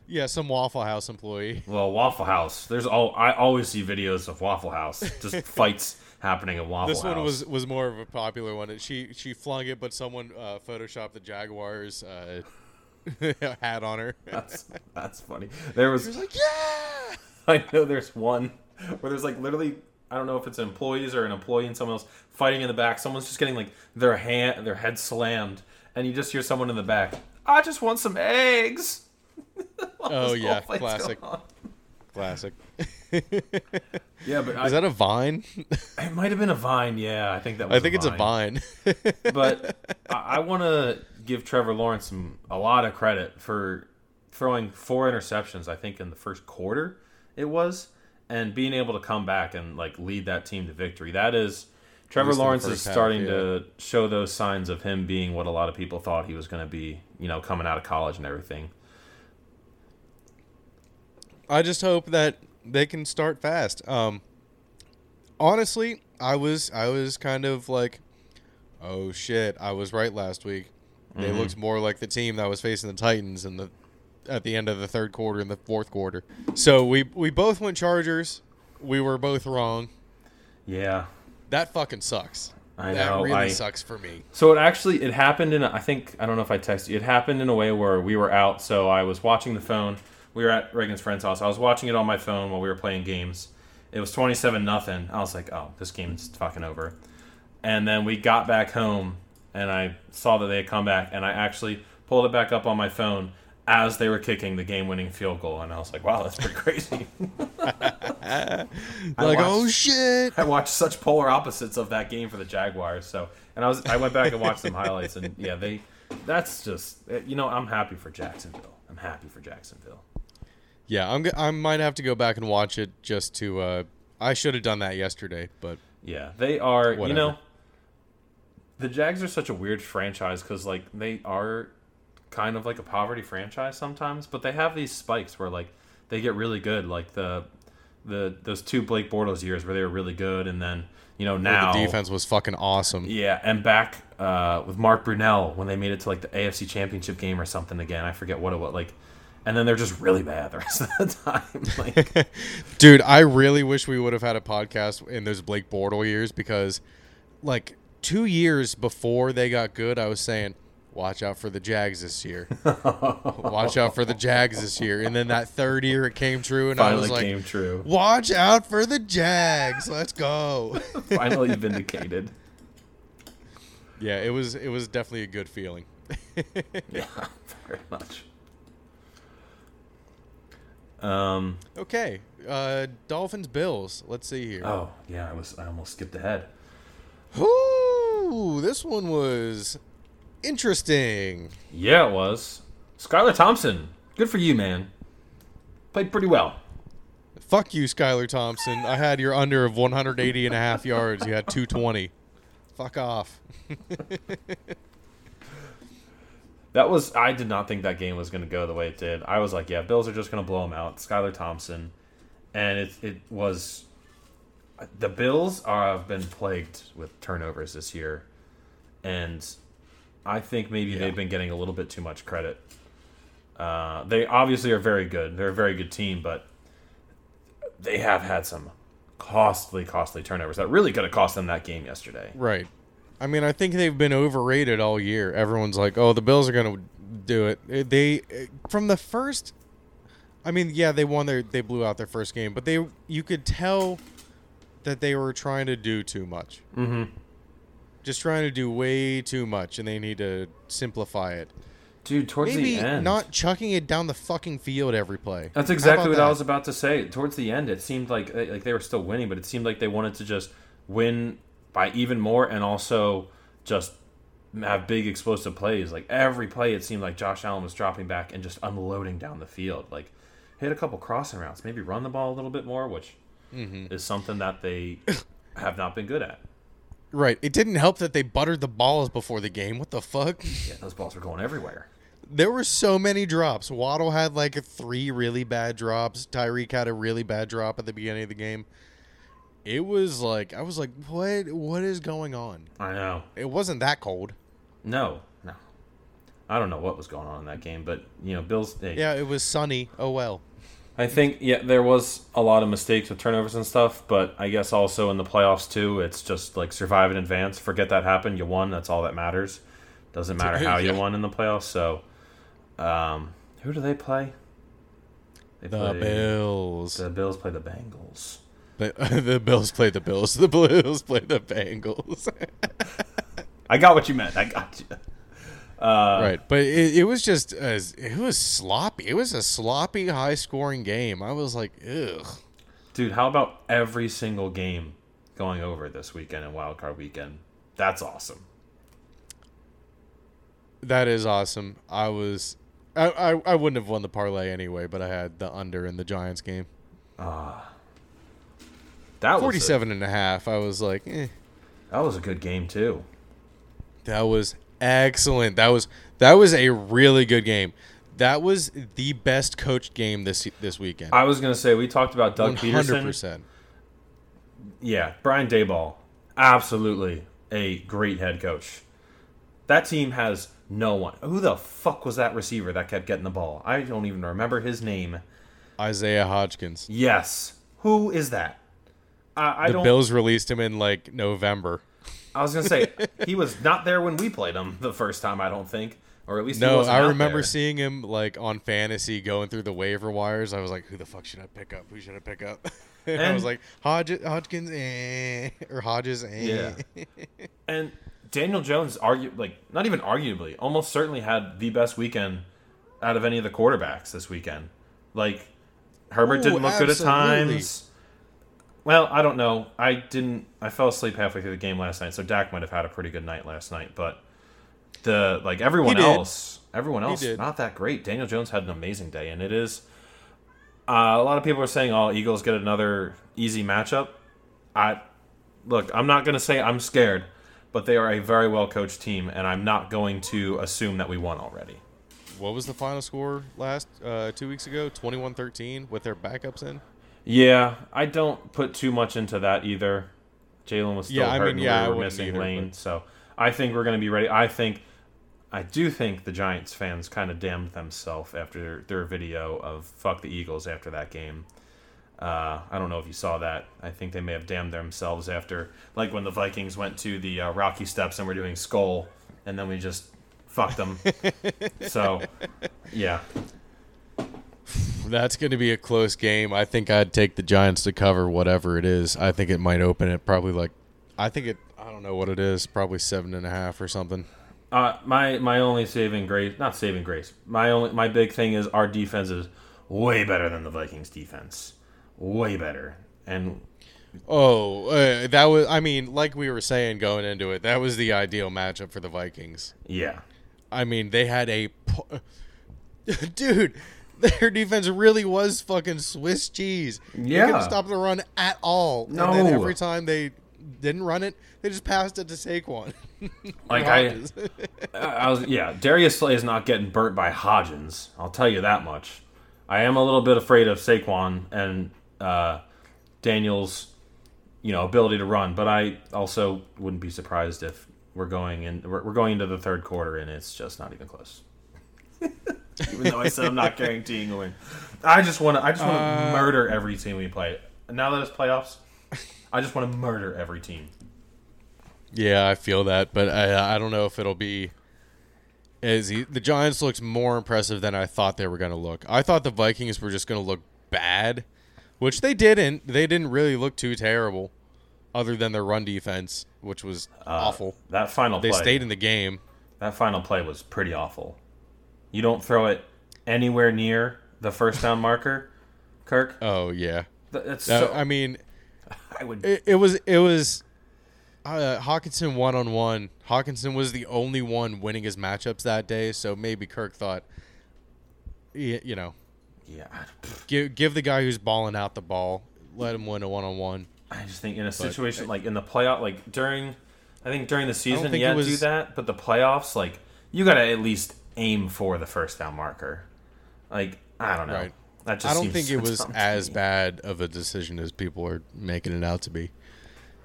Yeah, some Waffle House employee. Well, Waffle House. There's all I always see videos of Waffle House, just fights happening at Waffle This House. This one was was more of a popular one. She she flung it, but someone uh, photoshopped the Jaguars uh, hat on her. that's that's funny. There was was like, "Yeah!" I know there's one where there's like literally I don't know if it's employees or an employee and someone else fighting in the back. Someone's just getting like their hand their head slammed, and you just hear someone in the back. I just want some eggs. Oh, yeah, classic. Classic. Yeah, but I, Is that a vine? it might have been a vine. Yeah, I think that. was I think it's a vine. but I, I want to give Trevor Lawrence some, a lot of credit for throwing four interceptions. I think in the first quarter it was, and being able to come back and like lead that team to victory. That is Trevor least in the Lawrence is first half, starting yeah. to show those signs of him being what a lot of people thought he was going to be. You know, coming out of college and everything. I just hope that they can start fast. Um, honestly, I was I was kind of like, oh shit, I was right last week. They Mm-hmm. looked more like the team that was facing the Titans in the at the end of the third quarter and the fourth quarter. So we we both went Chargers. We were both wrong. Yeah. That fucking sucks. I that know, really I- sucks for me. So it actually it happened in a, I think I don't know if I texted you. It happened in a way where we were out, so I was watching the phone. We were at Reagan's friend's house. I was watching it on my phone while we were playing games. It was twenty seven nothing. I was like, oh, this game's fucking over. And then we got back home, and I saw that they had come back, and I actually pulled it back up on my phone as they were kicking the game winning field goal, and I was like, wow, that's pretty crazy. Like, watched- oh shit. I watched such polar opposites of that game for the Jaguars. So, and I was I went back and watched some highlights, and yeah, they. That's just you know I'm happy for Jacksonville. I'm happy for Jacksonville. Yeah, I'm. g- I might have to go back and watch it just to. Uh, I should have done that yesterday, but Yeah, they are. You know, the Jags are such a weird franchise because like they are kind of like a poverty franchise sometimes, but they have these spikes where like they get really good. Like the the those two Blake Bortles years where they were really good, and then you know Where now the defense was fucking awesome. Yeah, and back uh, with Mark Brunell when they made it to like the AFC Championship game or something again. I forget what it was like, and then they're just really bad the rest of the time. Like, Dude, I really wish we would have had a podcast in those Blake Bortle years because, like, two years before they got good, I was saying, watch out for the Jags this year. watch out for the Jags this year. And then that third year it came true, and I finally was like, came true. watch out for the Jags. Let's go. finally vindicated. yeah, it was it was definitely a good feeling. Yeah, very much. Um. Okay, uh, Dolphins Bills. Let's see here. Oh yeah, I was. I almost skipped ahead. Ooh, this one was interesting. Yeah, it was. Skylar Thompson. Good for you, man. Played pretty well. Fuck you, Skylar Thompson. I had your under of 180 and a half yards. You had 220. Fuck off. That was. I did not think that game was going to go the way it did. I was like, yeah, Bills are just going to blow them out. Skylar Thompson, and it it was. The Bills are, have been plagued with turnovers this year, and I think maybe Yeah. they've been getting a little bit too much credit. Uh, they obviously are very good. They're a very good team, but they have had some costly, costly turnovers that really could have cost them that game yesterday. Right. I mean, I think they've been overrated all year. Everyone's like, "Oh, the Bills are going to do it." Uh, They from the first I mean, yeah, they won their they blew out their first game, but they you could tell that they were trying to do too much. Mm-hmm. Just trying to do way too much and they need to simplify it. Dude, towards Maybe the end, not chucking it down the fucking field every play. That's exactly what I was about to say. Towards the end, it seemed like like they were still winning, but it seemed like they wanted to just win by even more, and also just have big explosive plays. Like every play, it seemed like Josh Allen was dropping back and just unloading down the field. Like hit a couple crossing routes, maybe run the ball a little bit more, which Mm-hmm. is something that they have not been good at. Right. It didn't help that they buttered the balls before the game. What the fuck? Yeah, those balls were going everywhere. There were so many drops. Waddle had like three really bad drops. Tyreek had a really bad drop at the beginning of the game. It was like I was like, what? What is going on? I know. It wasn't that cold. No, no. I don't know what was going on in that game, but you know, Bills. They, Yeah, it was sunny. Oh well. I think yeah, there was a lot of mistakes with turnovers and stuff, but I guess also in the playoffs too, it's just like survive in advance. Forget that happened. You won. That's all that matters. Doesn't matter how you Yeah. won in the playoffs. So, um, who do they play? They The Bills. The Bills play the Bengals. But the Bills played the Bills. The Bills played the Bengals. I got what you meant. I got you. Uh, right, but it, it was just as it was sloppy. It was a sloppy, high-scoring game. I was like, ugh. Dude, how about every single game going over this weekend and Wild Card Weekend? That's awesome. That is awesome. I was, I, I, I wouldn't have won the parlay anyway, but I had the under in the Giants game. That was a- 47 and a half. I was like, eh. that was a good game too. That was excellent. That was that was a really good game. That was the best coached game this this weekend. I was gonna say we talked about Doug Pederson. percent. Yeah, Brian Daboll, absolutely a great head coach. That team has no one. Who the fuck was that receiver that kept getting the ball? I don't even remember his name. Isaiah Hodgins. Yes, who is that? I, I The. Bills released him in like November. I was gonna say he was not there when we played him the first time. I don't think, or at least he No, I remember there. seeing him like on fantasy going through the waiver wires. I was like, "Who the fuck should I pick up? Who should I pick up?" and I was like, Hodge, Hodgkins, eh, or Hodges, eh. Yeah. And Daniel Jones, argue like not even arguably, almost certainly had the best weekend out of any of the quarterbacks this weekend. Like Herbert Ooh, didn't look good at times. Well, I don't know. I didn't. I fell asleep halfway through the game last night, so Dak might have had a pretty good night last night. But the like everyone else, everyone else, not that great. Daniel Jones had an amazing day, and it is. Uh, a lot of people are saying, "Oh, Eagles get another easy matchup." I look. I'm not going to say I'm scared, but they are a very well coached team, and I'm not going to assume that we won already. What was the final score last uh, two weeks ago? 21-13 with their backups in. Yeah, I don't put too much into that either. Jalen was still Yeah, I hurt mean, and yeah, we were missing either, Lane, but- so I think we're going to be ready. I think, I do think the Giants fans kind of damned themselves after their video of "fuck the Eagles" after that game. Uh, I don't know if you saw that. I think they may have damned themselves after, like when the Vikings went to the uh, Rocky Steps and were doing skull, and then we just fucked them. so, yeah, That's going to be a close game. I think I'd take the Giants to cover whatever it is. I think it might open it probably like, I think it. I don't know what it is. Probably seven and a half or something. Uh, my my only saving grace, not saving grace. My only my big thing is our defense is way better than the Vikings defense, way better. And Oh, uh, that was. I mean, like we were saying going into it, that was the ideal matchup for the Vikings. yeah, I mean, they had a dude. Their defense really was fucking Swiss cheese. They Yeah. couldn't stop the run at all. No. And then every time they didn't run it, they just passed it to Saquon. like I, I was yeah. Darius Slay is not getting burnt by Hodgins. I'll tell you that much. I am a little bit afraid of Saquon and uh, Daniels, you know, ability to run, but I also wouldn't be surprised if we're going in. We're, we're going into the third quarter and it's just not even close. even though I said I'm not guaranteeing a win, I just want to. I just want to Uh, murder every team we play. Now that it's playoffs, I just want to murder every team. Yeah, I feel that, but I I don't know if it'll be as e- the Giants looked more impressive than I thought they were going to look. I thought the Vikings were just going to look bad, which they didn't. They didn't really look too terrible, other than their run defense, which was awful. That final They play. stayed in the game. That final play was pretty awful. You don't throw it anywhere near the first down marker, Kirk. Oh yeah, Th- That's Uh, so, I mean, I would. it, it was it was uh, Hockenson one on one. Hockenson was the only one winning his matchups that day, so maybe Kirk thought, you know, yeah, give give the guy who's balling out the ball, let him win a one on one. I just think in a situation like in the playoff, like during, I think during the season, yeah, was- do that. But the playoffs, like you got to at least aim for the first down marker. Like I don't know. Right. That just I don't think it was as bad of a decision as people are making it out to be.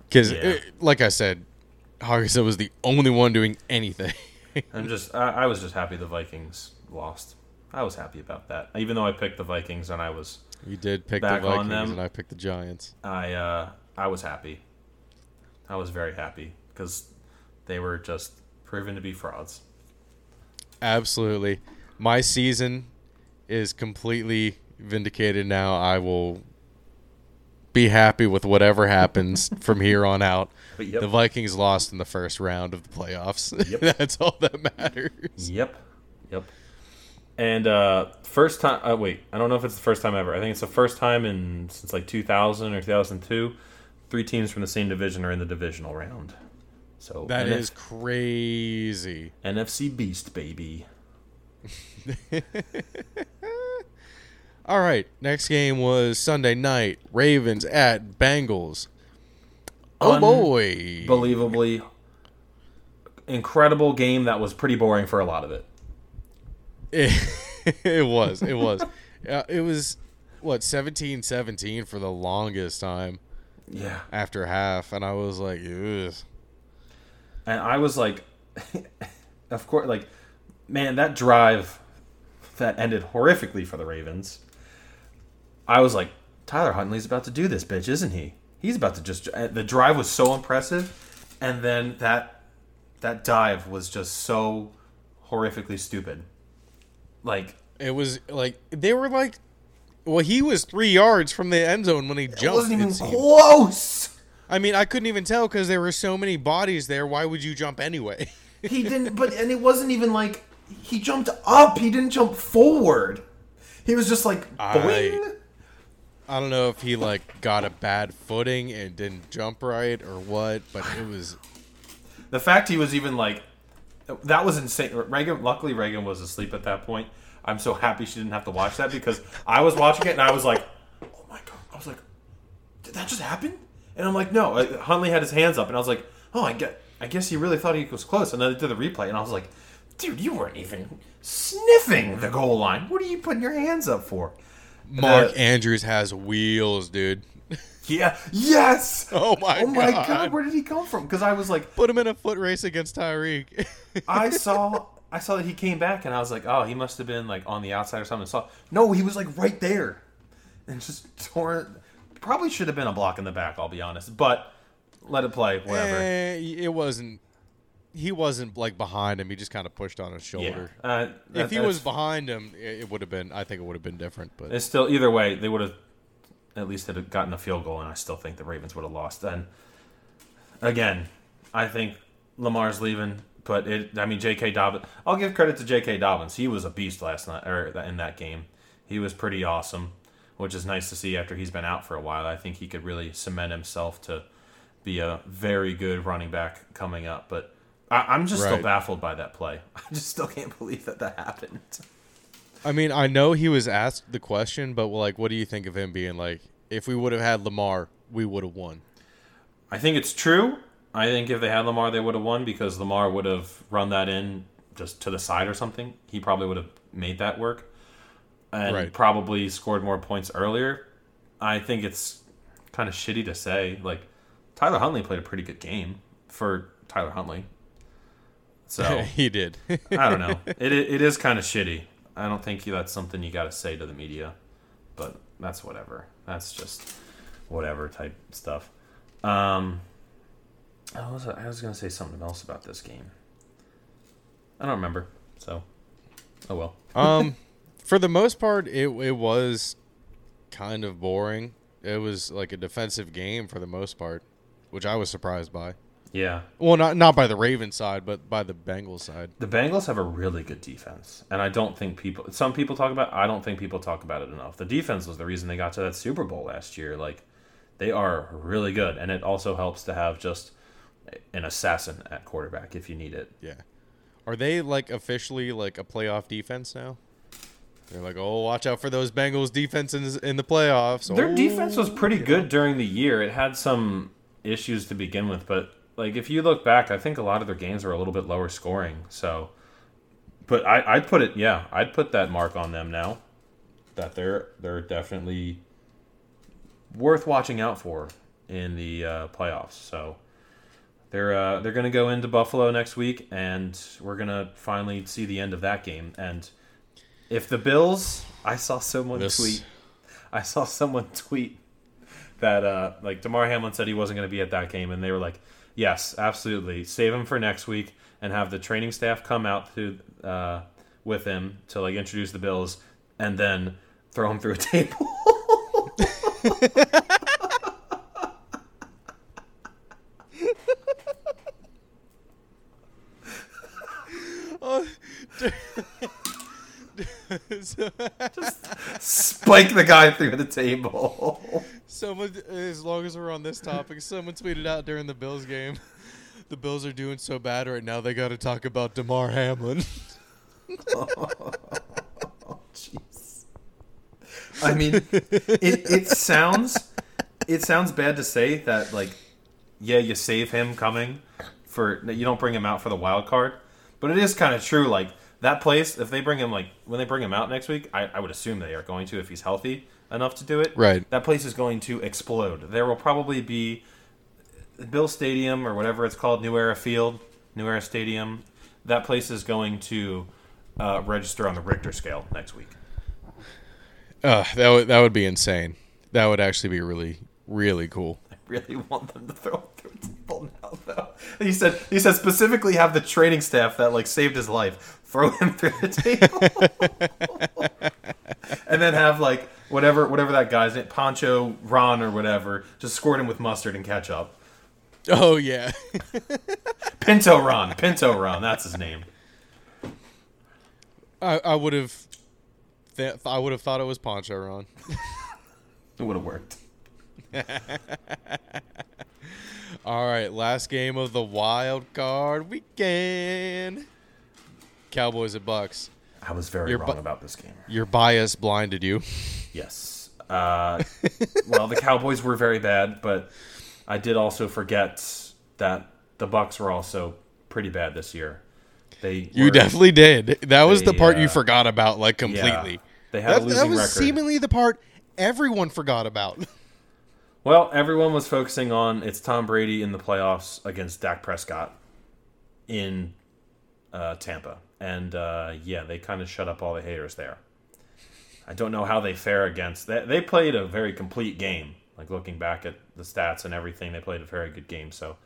Because, Yeah. like I said, Hockenson was the only one doing anything. I'm just. I, I was just happy the Vikings lost. I was happy about that, even though I picked the Vikings and I was. you did pick the Vikings, them. and I picked the Giants. I uh, I was happy. I was very happy because they were just proven to be frauds. Absolutely. My season is completely vindicated now. I will be happy with whatever happens from here on out. Yep. The Vikings lost in the first round of the playoffs. Yep. That's all that matters. Yep, yep. And uh, first time. Uh, wait, I don't know if it's the first time ever. I think it's the first time in since like 2000 or 2002. Three teams from the same division are in the divisional round. So That NF- is crazy. NFC Beast, baby. All right, next game was Sunday night. Ravens at Bengals. Oh boy. Unbelievably incredible game that was pretty boring for a lot of it. It, it was. It was. Uh, it was what 17-17 for the longest time Yeah. after half and I was like, Ugh. And I was like, of course, like, man, that drive that ended horrifically for the Ravens. I was like, Tyler Huntley's about to do this, bitch, isn't he? He's about to just. uh, The drive was so impressive, and then that that dive was just so horrifically stupid. Like, It was like they were like well, he was 3 yards from the end zone when he jumped. it wasn't even it close. I mean, I couldn't even tell cuz there were so many bodies there. Why would you jump anyway? He didn't, but and it wasn't even like he jumped up. He didn't jump forward. He was just like boing. I don't know if he like got a bad footing and didn't jump right or what, but it was The fact he was even like that was insane. Reagan, luckily Reagan was asleep at that point. I'm so happy she didn't have to watch that because I was watching it and I was like, "Oh my god!" I was like, "Did that just happen?" And I'm like, "No." Uh, Huntley had his hands up and I was like, "Oh, I get. I guess he really thought he was close." And then they did the replay and I was like, "Dude, you weren't even sniffing the goal line. What are you putting your hands up for?" Mark The- Andrews has wheels, dude. Yeah. Yes. Oh my oh my God. god. Where did he come from? Because I was like, Put him in a foot race against Tyreek. I saw, I saw that he came back, and I was like, oh, he must have been like on the outside or something. Saw no, he was like right there, and just tore. Probably should have been a block in the back. I'll be honest, but let it play. Whatever. Eh, it wasn't. He wasn't like behind him. He just kind of pushed on his yeah. shoulder. Uh, that- If he was behind him, it it would have been. I think it would have been different. But It's still either way. They would have at least had gotten a field goal, and I still think the Ravens would have lost. And again, I think Lamar's leaving, but it. I mean, J.K. Dobbins. I'll give credit to J.K. Dobbins. He was a beast last night, or in that game. He was pretty awesome, which is nice to see after he's been out for a while. I think he could really cement himself to be a very good running back coming up. But I, I'm just still baffled by that play. I just still can't believe that that happened. I mean, I know he was asked the question, but like, what do you think of him being like? If we would have had Lamar, we would have won. I think it's true. I think if they had Lamar, they would have won because Lamar would have run that in just to the side or something. He probably would have made that work and Right. probably scored more points earlier. I think it's kind of shitty to say. Like, Tyler Huntley played a pretty good game for Tyler Huntley. So, he did. I don't know. It, it, it is kind of shitty. I don't think that's something you got to say to the media, but that's whatever. That's just whatever type stuff. Um, I was I was gonna say something else about this game. I don't remember. So, oh well. um, for the most part, it it was kind of boring. It was like a defensive game for the most part, which I was surprised by. Yeah, Well, not not by the Ravens side, but by the Bengals side. the Bengals have a really good defense, and I don't think people. Some people talk about. I don't think people talk about it enough. The defense was the reason they got to that Super Bowl last year. Like, they are really good, and it also helps to have just an assassin at quarterback if you need it. Yeah. Are they like officially like a playoff defense now? They're like, oh, watch out for those Bengals defense in, in the playoffs. Their Oh, defense was pretty you good during the year. It had some issues to begin with, but like if you look back, I think a lot of their games were a little bit lower scoring. So, but I, I'd put it, yeah, I'd put that mark on them now. That they're they're definitely worth watching out for in the uh, playoffs. So. They're uh, they're gonna go into Buffalo next week, and we're gonna finally see the end of that game. And if the Bills, I saw someone This- tweet I saw someone tweet that uh, like Damar Hamlin said he wasn't going to be at that game, and they were like, "Yes, absolutely, save him for next week, and have the training staff come out to uh, with him to like introduce the Bills, and then throw him through a table." Oh, Just spike the guy through the table. someone, as long as we're on this topic, someone tweeted out during the Bills game, the Bills are doing so bad right now. They got to talk about Damar Hamlin. Jeez. I mean, it, it sounds it sounds bad to say that like yeah you save him coming for you don't bring him out for the wild card, but it is kind of true. Like that place, if they bring him like when they bring him out next week, I, I would assume they are going to if he's healthy enough to do it. Right. That place is going to explode. There will probably be Bill Stadium or whatever it's called, New Era Field, New Era Stadium. That place is going to uh, register on the Richter scale next week. Uh, that would that would be insane. That would actually be really really cool. I really want them to throw him through a table now, though. He said he said specifically have the training staff that like saved his life throw him through the table, and then have like whatever whatever that guy's name, Poncho Ron or whatever, just squirt him with mustard and ketchup. Oh yeah. Pinto Ron, Pinto Ron, that's his name. I, I would have, th- I would have thought it was Poncho Ron. It would have worked. All right, last game of the wild card weekend. Cowboys at Bucks. I was very Your wrong bu- about this game. Your bias blinded you. Yes. Uh, well, the Cowboys were very bad, but I did also forget that the Bucks were also pretty bad this year. They You were- definitely did. That was the They, part you uh, forgot about, like completely. They had a That, losing that was record. seemingly the part everyone forgot about. Well, everyone was focusing on it's Tom Brady in the playoffs against Dak Prescott in uh, Tampa, and uh, yeah, they kind of shut up all the haters there. I don't know how they fare against that. They played a very complete game. Like looking back at the stats and everything, they played a very good game. So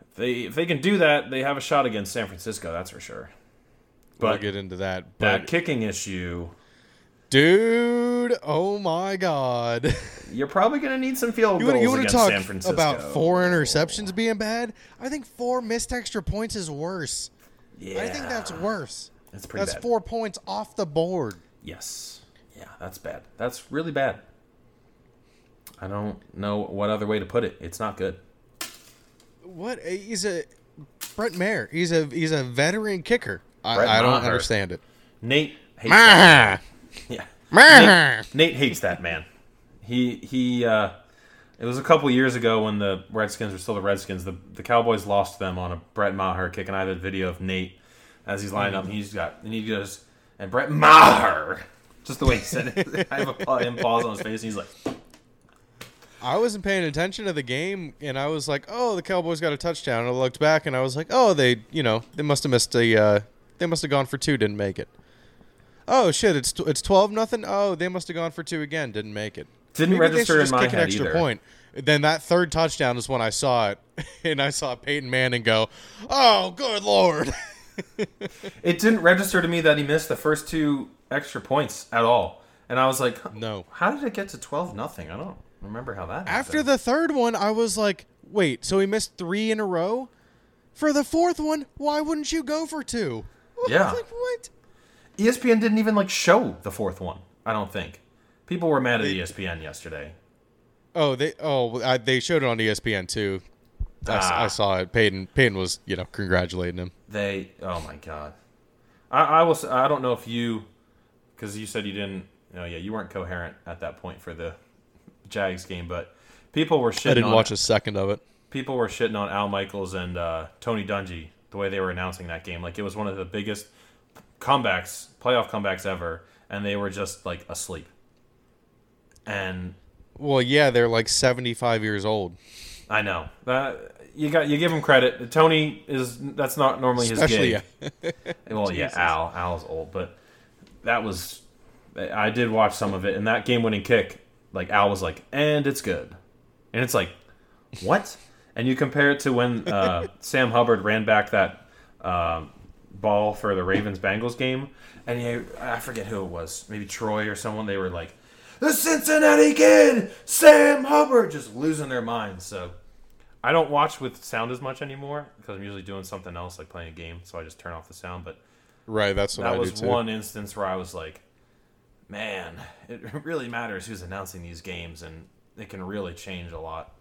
if they if they can do that, they have a shot against San Francisco. That's for sure. we'll But get into that. that kicking issue, dude, oh my god. you're probably going to need some field You goals you want to against talk San Francisco. about four interceptions being bad? I think four missed extra points is worse. Yeah, I think that's worse. That's pretty That's bad. four points off the board. Yes. Yeah, that's bad. That's really bad. I don't know what other way to put it. It's not good. What? He's a Brett Maher. He's a he's a veteran kicker. I, I don't Maher. understand it. Nate hates that. Yeah. Maher. Nate, Nate hates that man. He he uh it was a couple years ago when the Redskins were still the Redskins. The the Cowboys lost them on a Brett Maher kick, and I have a video of Nate as he's lining up, and he's got and he goes and Brett Maher, just the way he said it. I have a him pause on his face, and he's like, I wasn't paying attention to the game, and I was like, "Oh, the Cowboys got a touchdown." And I looked back, and I was like, "Oh, they, you know, they must have missed a, uh, they must have gone for two, didn't make it." Oh shit, it's tw- it's twelve nothing. Oh, they must have gone for two again, didn't make it. Didn't Maybe register in just my kick an extra either. point. Then that third touchdown is when I saw it, and I saw Peyton Manning go, "Oh, good lord!" It didn't register to me that he missed the first two extra points at all, and I was like, no. How did it get to twelve nothing? I don't remember how that. After happened. the third one, I was like, "Wait, so he missed three in a row?" For the fourth one, why wouldn't you go for two? Yeah. like what? ESPN didn't even like show the fourth one. I don't think people were mad at E ESPN yesterday. Oh, they oh I, they showed it on ESPN too. Ah. I saw it. Peyton Peyton was you know congratulating him. They, oh my god, I, I was. I don't know if you, because you said you didn't. Oh yeah, you weren't coherent at that point for the Jags game, but people were shitting I didn't on watch a second of it. people were shitting on Al Michaels and uh, Tony Dungy the way they were announcing that game. Like it was one of the biggest comebacks, playoff comebacks ever, and they were just like asleep. And Well, yeah, they're like seventy five years old, I know that you got you give him credit. Tony is that's not normally his especially gig. yeah. Well, yeah, Al Al's old, but that was I did watch some of it, and that game-winning kick, like Al was like, and it's good, and it's like, what? And you compare it to when uh, Sam Hubbard ran back that um ball for the Ravens Bengals game, and he, I forget who it was, maybe Troy or someone. They were like, the Cincinnati Kid, Sam Hubbard, just losing their minds. So. I don't watch with sound as much anymore because I'm usually doing something else, like playing a game. So I just turn off the sound. But right. That's what that I was do too. one instance where I was like, man, it really matters who's announcing these games, and it can really change a lot.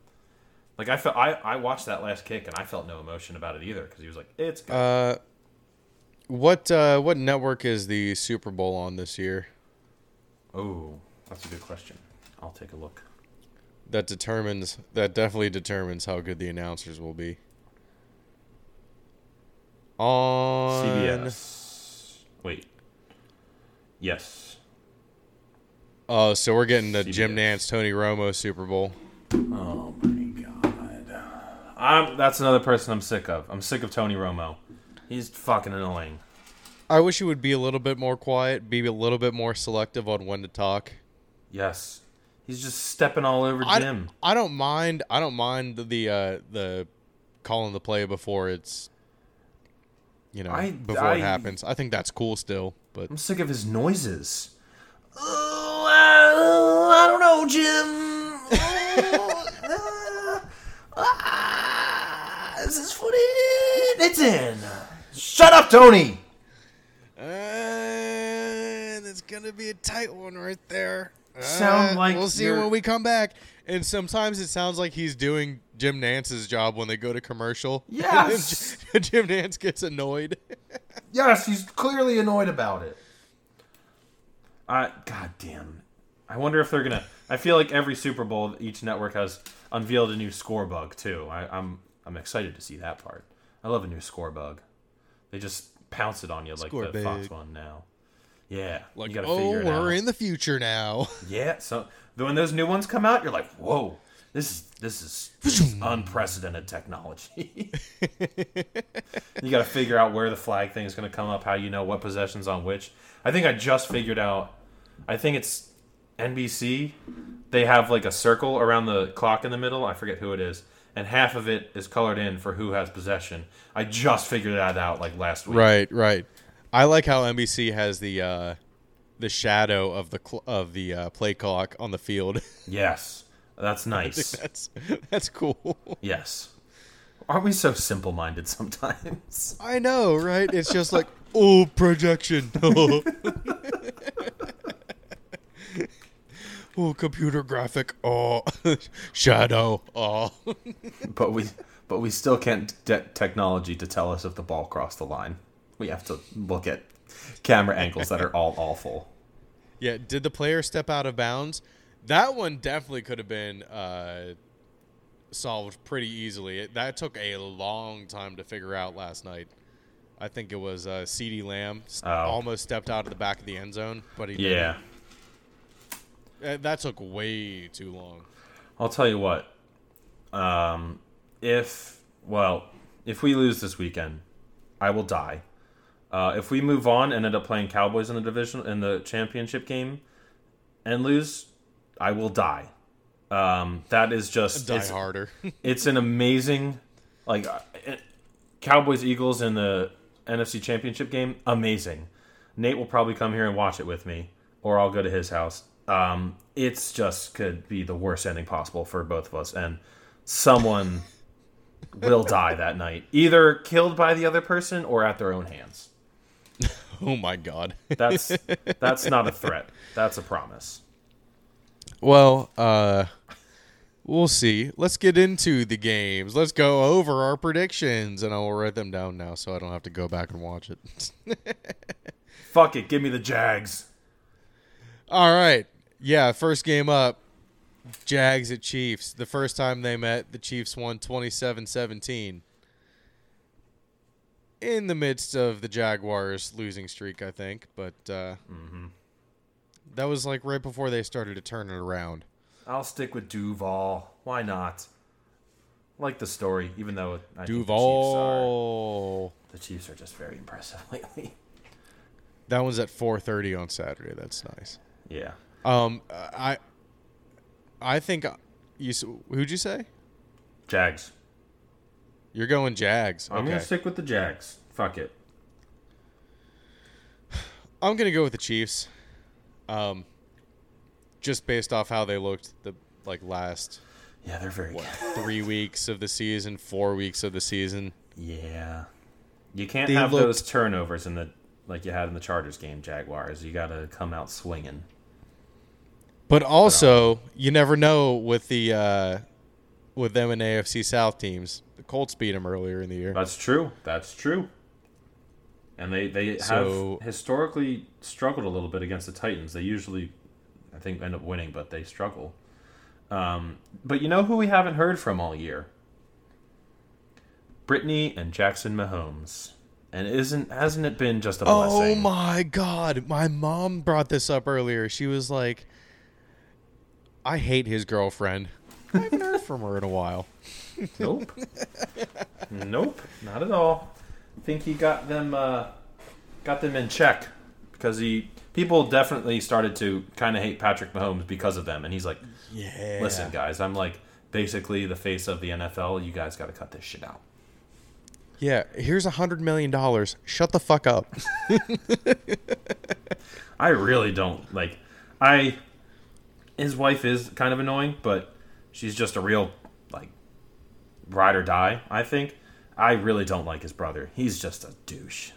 Like I felt, I, I watched that last kick, and I felt no emotion about it either because he was like, it's good. Uh, what uh, what network is the Super Bowl on this year? oh, that's a good question. I'll take a look. That determines that definitely determines how good the announcers will be. On CBS. Wait. Yes. Oh, so we're getting the Jim Nantz, Tony Romo Super Bowl. Oh my god. I'm. That's another person I'm sick of. I'm sick of Tony Romo. He's fucking annoying. I wish he would be a little bit more quiet, be a little bit more selective on when to talk. Yes. He's just stepping all over I, Jim. I don't mind. I don't mind the uh, the calling the play before it's you know I- before I- it happens. I think that's cool still, but I'm sick of his noises. Oh, I, I don't know, Jim. Oh, ah, this is footy. It's in. Shut up, Tony. and it's gonna be a tight one right there. Sound Uh, like we'll see you're- when we come back. And sometimes it sounds like he's doing Jim Nantz's job when they go to commercial. Yes. Jim Nance gets annoyed. Yes, he's clearly annoyed about it. I God damn. I wonder if they're gonna. I feel like every Super Bowl, each network has unveiled a new score bug too. I, I'm I'm excited to see that part. I love a new score bug. They just pounce it on you like Score the Fox one now. Yeah, Like, you gotta oh, figure it we're out. in the future now. Yeah, so when those new ones come out, you're like, whoa, this is this is, this is unprecedented technology. you got to figure out where the flag thing is going to come up, how you know what possessions on which. I think I just figured out. I think it's NBC. They have like a circle around the clock in the middle. I forget who it is, and half of it is colored in for who has possession. I just figured that out like last week. Right, right. I like how NBC has the uh, the shadow of the cl- of the uh, play clock on the field. Yes, that's nice. that's that's cool. yes. Aren't we so simple-minded sometimes? I know, right? It's just like oh projection. oh computer graphic. Oh shadow. Oh. but we but we still can't get technology to tell us if the ball crossed the line. We have to look at camera angles that are all awful. Yeah, did the player step out of bounds? That one definitely could have been uh, solved pretty easily. It, that took a long time to figure out last night. I think it was uh, CeeDee Lamb Oh. almost stepped out of the back of the end zone, but he Yeah. didn't. Uh, that took way too long. I'll tell you what. Um, if well, if we lose this weekend, I will die. Uh, if we move on and end up playing Cowboys in the division in the championship game and lose, I will die. Um, that is just Die it's- harder. it's an amazing like uh, Cowboys Eagles in the NFC Championship game. Amazing. Nate will probably come here and watch it with me, or I'll go to his house. Um, it's just could be the worst ending possible for both of us, and someone will die that night, either killed by the other person or at their own hands. Oh my god. That's that's not a threat. That's a promise. Well, uh we'll see. Let's get into the games. Let's go over our predictions and I will write them down now so I don't have to go back and watch it. Fuck it, give me the Jags. All right. Yeah, first game up. Jags at Chiefs. The first time they met, the Chiefs won 27-17. In the midst of the Jaguars losing streak, I think, but uh that was like right before they started to turn it around. I'll stick with Duval. Why not? Like the story, even though I Duval. the Chiefs are the Chiefs are just very impressive lately. That one's at 4:30 on Saturday. That's nice. Yeah, Um, I, I think you. Who'd you say? Jags. You're going Jags. I'm Okay. gonna stick with the Jags. Fuck it. I'm gonna go with the Chiefs. Um, just based off how they looked the like last Yeah, they're very what three weeks of the season, four weeks of the season. Yeah, you can't They have looked- those turnovers in the like you had in the Chargers game. Jaguars. You got to come out swinging. But also, you never know with the uh, with them and AFC South teams. The Colts beat them earlier in the year. That's true. That's true. And they they So- have historically struggled a little bit against the Titans. They usually, I think, end up winning, but they struggle. Um, but you know who we haven't heard from all year? Brittany and Jackson Mahomes. And isn't hasn't it been just a blessing? Oh my god, my mom brought this up earlier. She was like, "I hate his girlfriend." I haven't heard from her in a while. Nope. nope. Not at all. I think he got them uh, got them in check because he people definitely started to kind of hate Patrick Mahomes because of them, and he's like, Yeah. "Listen, guys, I'm like basically the face of the NFL. You guys got to cut this shit out." Yeah, here's a hundred million dollars. Shut the fuck up. I really don't like. I his wife is kind of annoying, but she's just a real like ride or die. I think. I really don't like his brother. He's just a douche.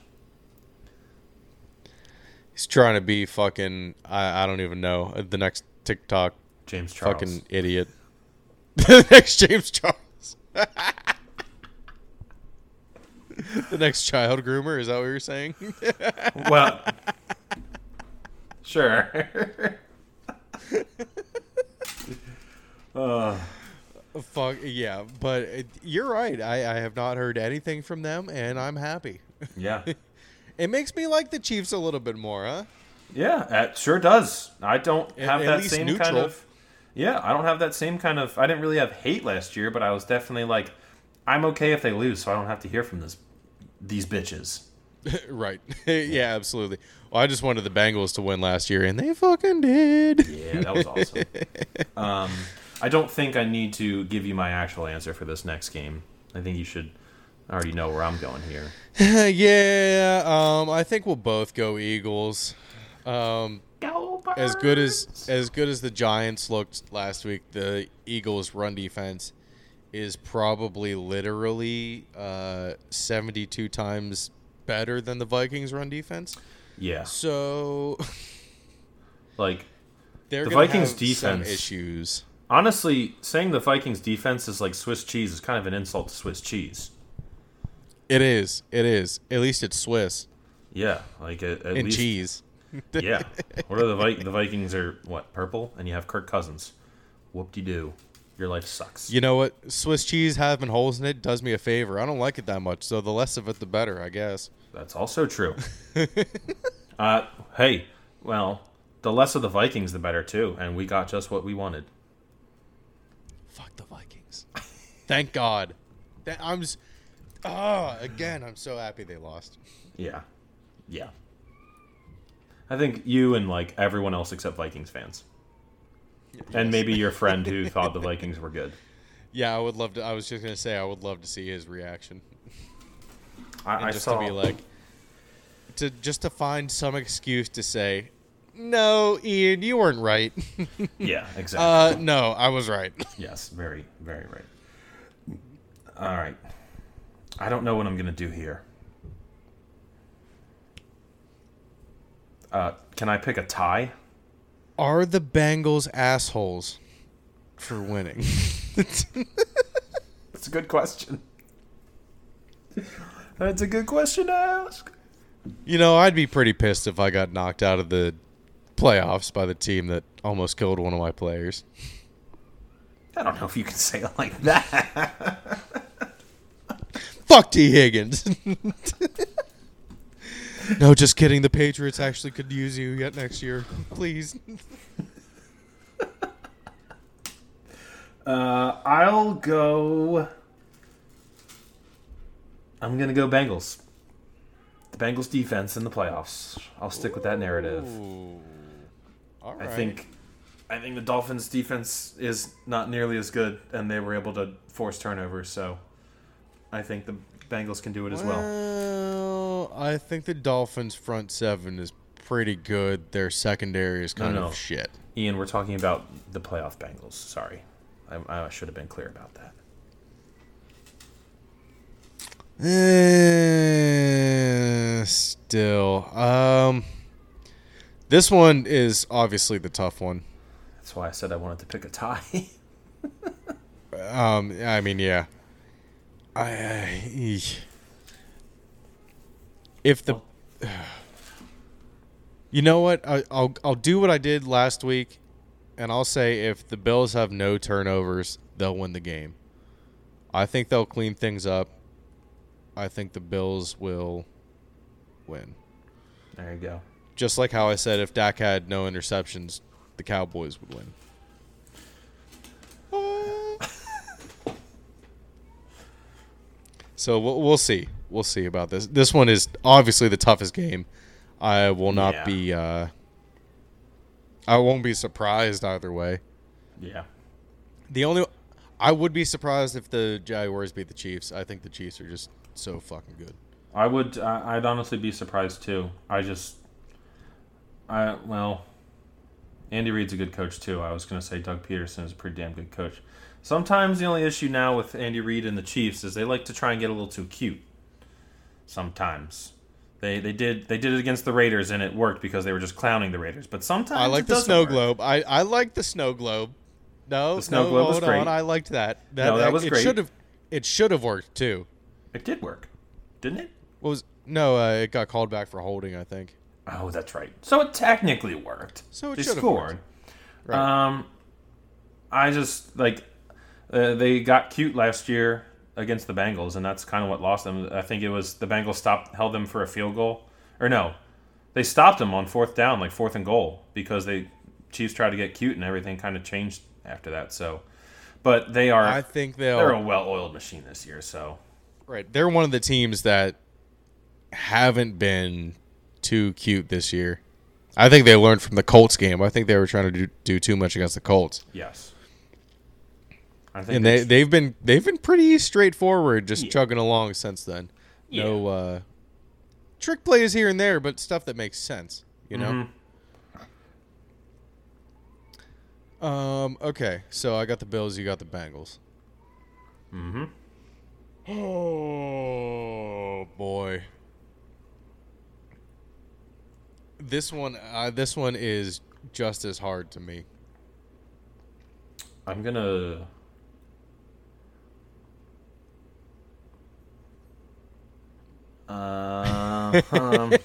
He's trying to be fucking. I, I don't even know uh, the next TikTok James Charles. fucking idiot. the next James Charles. the next child groomer. Is that what you're saying? Well, sure. Uh, Fuck yeah, but it, you're right. I, I have not heard anything from them, and I'm happy. yeah, It makes me like the Chiefs a little bit more, huh? Yeah, it sure does. I don't have at that least same kind of. Yeah, I don't have that same kind of. I didn't really have hate last year, but I was definitely like, I'm okay if they lose, so I don't have to hear from this these bitches. right. yeah, absolutely. Well, I just wanted the Bengals to win last year, and they fucking did. Yeah, that was awesome. um, I don't think I need to give you my actual answer for this next game. I think you should already know where I'm going here. yeah, um, I think we'll both go Eagles. Um, Go as good as as good as the Giants looked last week, the Eagles' run defense is probably literally uh, 72 times better than the Vikings' run defense. yeah, So like they're The Vikings' have defense- some issues. Honestly, saying the Vikings defense is like Swiss cheese is kind of an insult to Swiss cheese. It is. It is. At least it's Swiss Yeah, like at, at and least cheese. yeah. What are the Vi- the Vikings are what purple, and you have Kirk Cousins. Whoop de doo, your life sucks. You know what? Swiss cheese having holes in it does me a favor. I don't like it that much, so the less of it, the better, I guess. That's also true. uh, hey, well, the less of the Vikings, the better too, and we got just what we wanted. Fuck the Vikings. Thank God. That I'm. s- Ah, again, I'm so happy they lost. Yeah, yeah. I think you and like everyone else except Vikings fans, and maybe your friend who thought the Vikings were good. Yeah, I would love to. I was just gonna say I would love to see his reaction, I, and I just saw to be like, to just to find some excuse to say, no, Ian, you weren't right. yeah, exactly. uh, no, I was right. Yes, very, very right. All right. I don't know what I'm going to do here. Uh, can I pick a tie? Are the Bengals assholes for winning? That's a good question. That's a good question to ask. You know, I'd be pretty pissed if I got knocked out of the playoffs by the team that almost killed one of my players. I don't know if you can say it like that. Fuck Tee Higgins. no, just kidding. The Patriots actually could use you yet next year. Please. Uh, I'll go. I'm going to go Bengals. The Bengals defense in the playoffs. I'll stick with that narrative. Ooh. All I think I think the Dolphins defense is not nearly as good and they were able to force turnovers, so I think the Bengals can do it as well. Well, I think the Dolphins' front seven is pretty good. Their secondary is kind No, no. of shit. Ian, we're talking about the playoff Bengals. Sorry. I, I should have been clear about that. Eh, still, um, this one is obviously the tough one. That's why I said I wanted to pick a tie. Um, I mean, yeah. I, I if the, you know what, I, I'll I'll do what I did last week, and I'll say if the Bills have no turnovers, they'll win the game. I think they'll clean things up. I think the Bills will win. there you go. Just like how I said, if Dak had no interceptions, the Cowboys would win. So we'll, we'll see. We'll see about this. This one is obviously the toughest game. I will not Yeah. be. Uh, I won't be surprised either way. Yeah. The only I would be surprised if the Jaguars beat the Chiefs. I think the Chiefs are just so fucking good. I would. I I'd honestly be surprised too. I just. I well. Andy Reid's a good coach too. I was going to say Doug Pederson is a pretty damn good coach. Sometimes the only issue now with Andy Reid and the Chiefs is they like to try and get a little too cute. Sometimes. They, they did they did it against the Raiders and it worked because they were just clowning the Raiders. But sometimes I like the snow work. globe. I, I like the snow globe. No, The snow no, globe was great. on. I liked that. No, that was it great. Should have. It should have worked too. It did work, didn't it? What was no? Uh, it got called back for holding. I think. Oh, that's right. So it technically worked. So it they scored. Right. Um, I just like uh, they got cute last year against the Bengals, and that's kind of what lost them. I think it was the Bengals stopped held them for a field goal, or no, They stopped them on fourth down, like fourth and goal, because they Chiefs tried to get cute and everything kind of changed after that. So, but they are I think they're they'll a well-oiled machine this year. So right. They're one of the teams that haven't been too cute this year. I think they learned from the Colts game. I think they were trying to do, do too much against the Colts, yes, I think and they they've been they've been pretty straightforward, just Yeah. chugging along since then. No uh, trick plays here and there, but stuff that makes sense. You know. Mhm. Um. Okay. So I got the Bills. You got the Bengals. Mm Mhm. Oh boy. This one. Uh, this one is just as hard to me. I'm gonna. Uh, um,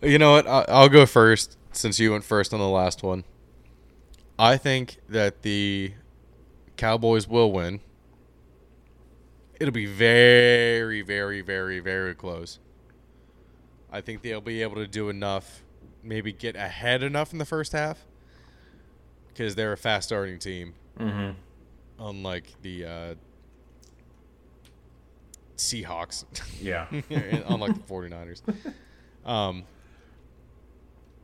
You know what? I- I'll go first since you went first on the last one. I think that the Cowboys will win. It'll be very, very, very, very close. I think they'll be able to do enough, maybe get ahead enough in the first half, because they're a fast starting team, mhm. unlike the uh, Seahawks. Yeah. unlike the 49ers. Um,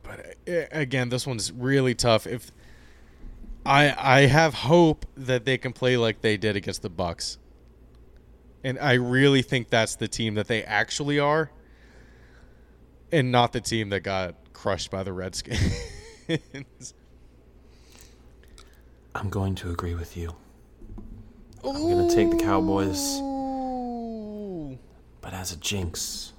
but uh, again, this one's really tough. If I I have hope that they can play like they did against the Bucs, and I really think that's the team that they actually are, and not the team that got crushed by the Redskins. I'm going to agree with you, I'm gonna take the Cowboys. But as a jinx.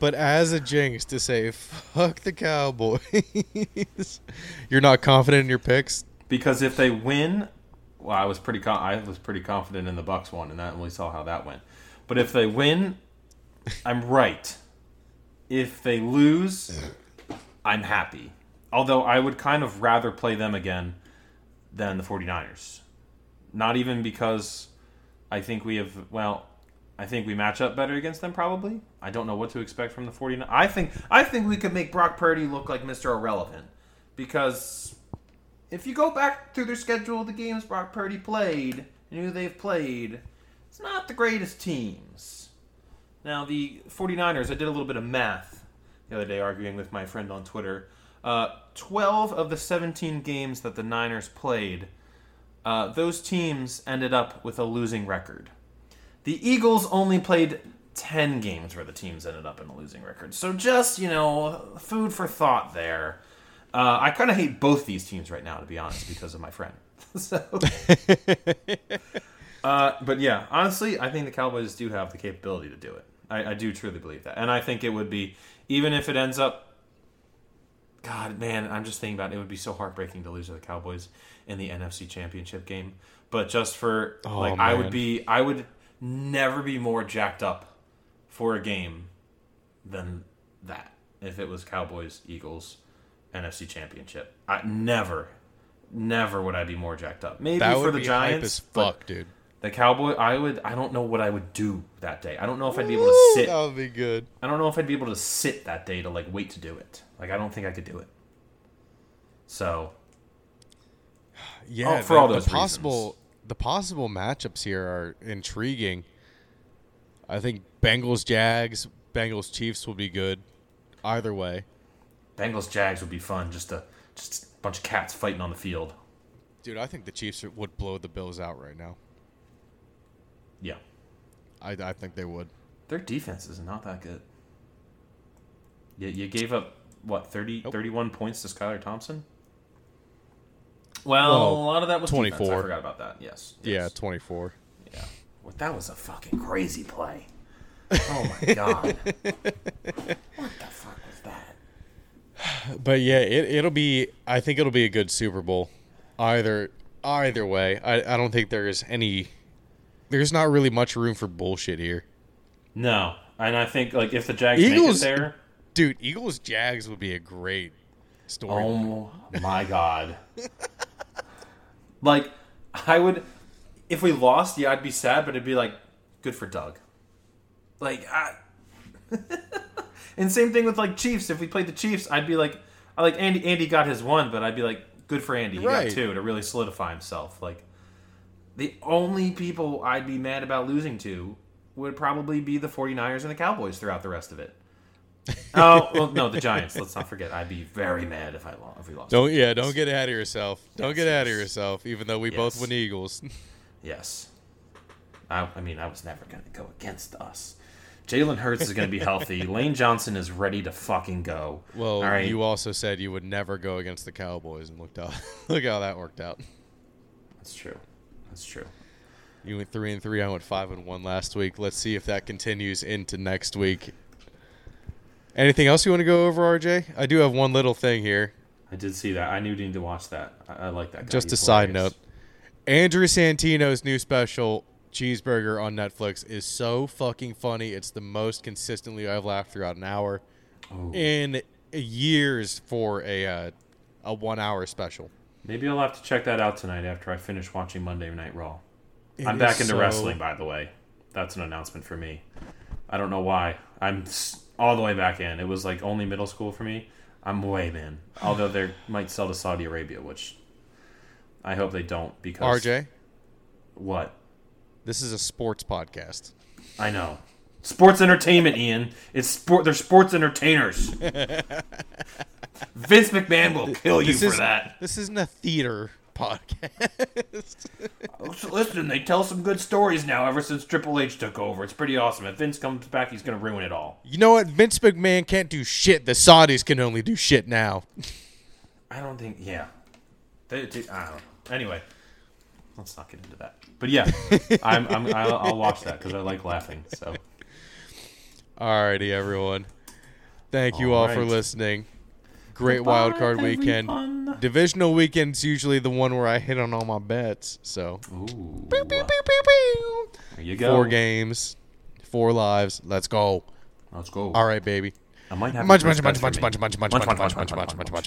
But as a jinx to say fuck the Cowboys, you're not confident in your picks. Because if they win, well, I was pretty con- I was pretty confident in the Bucs one, and that and we saw how that went. But if they win, I'm right. If they lose, I'm happy. Although I would kind of rather play them again than the 49ers. Not even because I think we have well, I think we match up better against them probably. I don't know what to expect from the 49ers. I think I think we could make Brock Purdy look like Mr. Irrelevant because if you go back through their schedule, the games Brock Purdy played and who they've played, it's not the greatest teams. Now, the 49ers, I did a little bit of math the other day arguing with my friend on Twitter. Uh, 12 of the 17 games that the Niners played, uh, those teams ended up with a losing record. The Eagles only played 10 games where the teams ended up in a losing record. So just, you know, food for thought there. Uh, I kind of hate both these teams right now, to be honest, because of my friend. so, uh, but yeah, honestly, I think the Cowboys do have the capability to do it. I, I do truly believe that, and I think it would be even if it ends up. God, man, I'm just thinking about it. it would be so heartbreaking to lose to the Cowboys in the NFC Championship game. But just for Oh, like, I would be, I would never be more jacked up for a game than that if it was Cowboys Eagles NFC Championship. I never, never would I be more jacked up. Maybe That for would the be Giants, fuck, dude. the Cowboy, I would. I don't know what I would do that day. I don't know if I'd be able to sit. That would be good. I don't know if I'd be able to sit that day to like wait to do it. Like I don't think I could do it. So Yeah, Oh, for the, all the those possible reasons. the possible matchups here are intriguing. I think Bengals Jags, Bengals Chiefs will be good. Either way, Bengals Jags would be fun. Just a just a bunch of cats fighting on the field. dude, I think the Chiefs would blow the Bills out right now. Yeah, I, I think they would. their defense is not that good. You, you gave up what 30, Nope. 31 points to Skylar Thompson. Well, Well, a lot of that was 24. 24. I forgot about that. Yes. Yeah, twenty four. Yeah. Well, that was a fucking crazy play. Oh my god. what the fuck was that? But yeah, it it'll be. I think it'll be a good Super Bowl. Either either way, I I don't think there's any. There's not really much room for bullshit here, No, and I think like if the Jags Eagles- make it there, dude. Eagles Jags would be a great story. oh my god. like I would if we lost, yeah, I'd be sad, but it'd be like good for Doug. Like, I, and same thing with like Chiefs. If we played the Chiefs, I'd be like, I like Andy. Andy got his one, but I'd be like, good for Andy. He Right. got two to really solidify himself. Like, the only people I'd be mad about losing to would probably be the 49ers and the Cowboys throughout the rest of it. oh well, no, the Giants. Let's not forget. I'd be very mad if I lost. If we lost. Don't yeah, don't get ahead of yourself. Don't Yes, get ahead of yourself. Even though we both Yes. win Eagles. Yes. I, I mean, I was never going to go against us. Jalen Hurts is going to be healthy. Lane Johnson is ready to fucking go. Well, right. you also said you would never go against the Cowboys, and looked out. look how that worked out. That's true. That's true. You went three and three. I went five and one last week. Let's see if that continues into next week. Anything else you want to go over, RJ? I do have one little thing here. I did see that. I knew you needed to watch that. I, I like that guy. Just a He's side note. Andrew Santino's new special cheeseburger on Netflix is so fucking funny. It's the most consistently I've laughed throughout an hour Oh. in years for a uh, a one hour special. Maybe I'll have to check that out tonight after I finish watching Monday Night Raw. It I'm back into so- wrestling, by the way. That's an announcement for me. I don't know why. I'm all the way back in. It was like only middle school for me. I'm way in. Although they might sell to Saudi Arabia, which I hope they don't because RJ, What? This is a sports podcast. I know. Sports entertainment, Ian. It's sport. They're sports entertainers. Vince McMahon will kill you This for is that. This isn't a theater podcast. Listen, they tell some good stories now. Ever since Triple H took over, it's pretty awesome. If Vince comes back, he's going to ruin it all. you know what? Vince McMahon can't do shit. The Saudis can only do shit now. I don't think. Yeah. They, they- I don't know. Anyway, let's not get into that. But yeah, I'm, I'm, I'll, I'll watch that because I like laughing. So Alrighty, everyone. Thank you all for listening. Great wild card weekend. everyone. Divisional weekend's usually the one where I hit on all my bets. So Ooh, Pew, pew, pew, there you go. four games, four lives. Let's go. Let's go. All right, baby. I might have Munch, a munch, first munch, bet munch, for munch, me. munch, munch, munch, munch, munch, munch, munch, munch, munch, munch,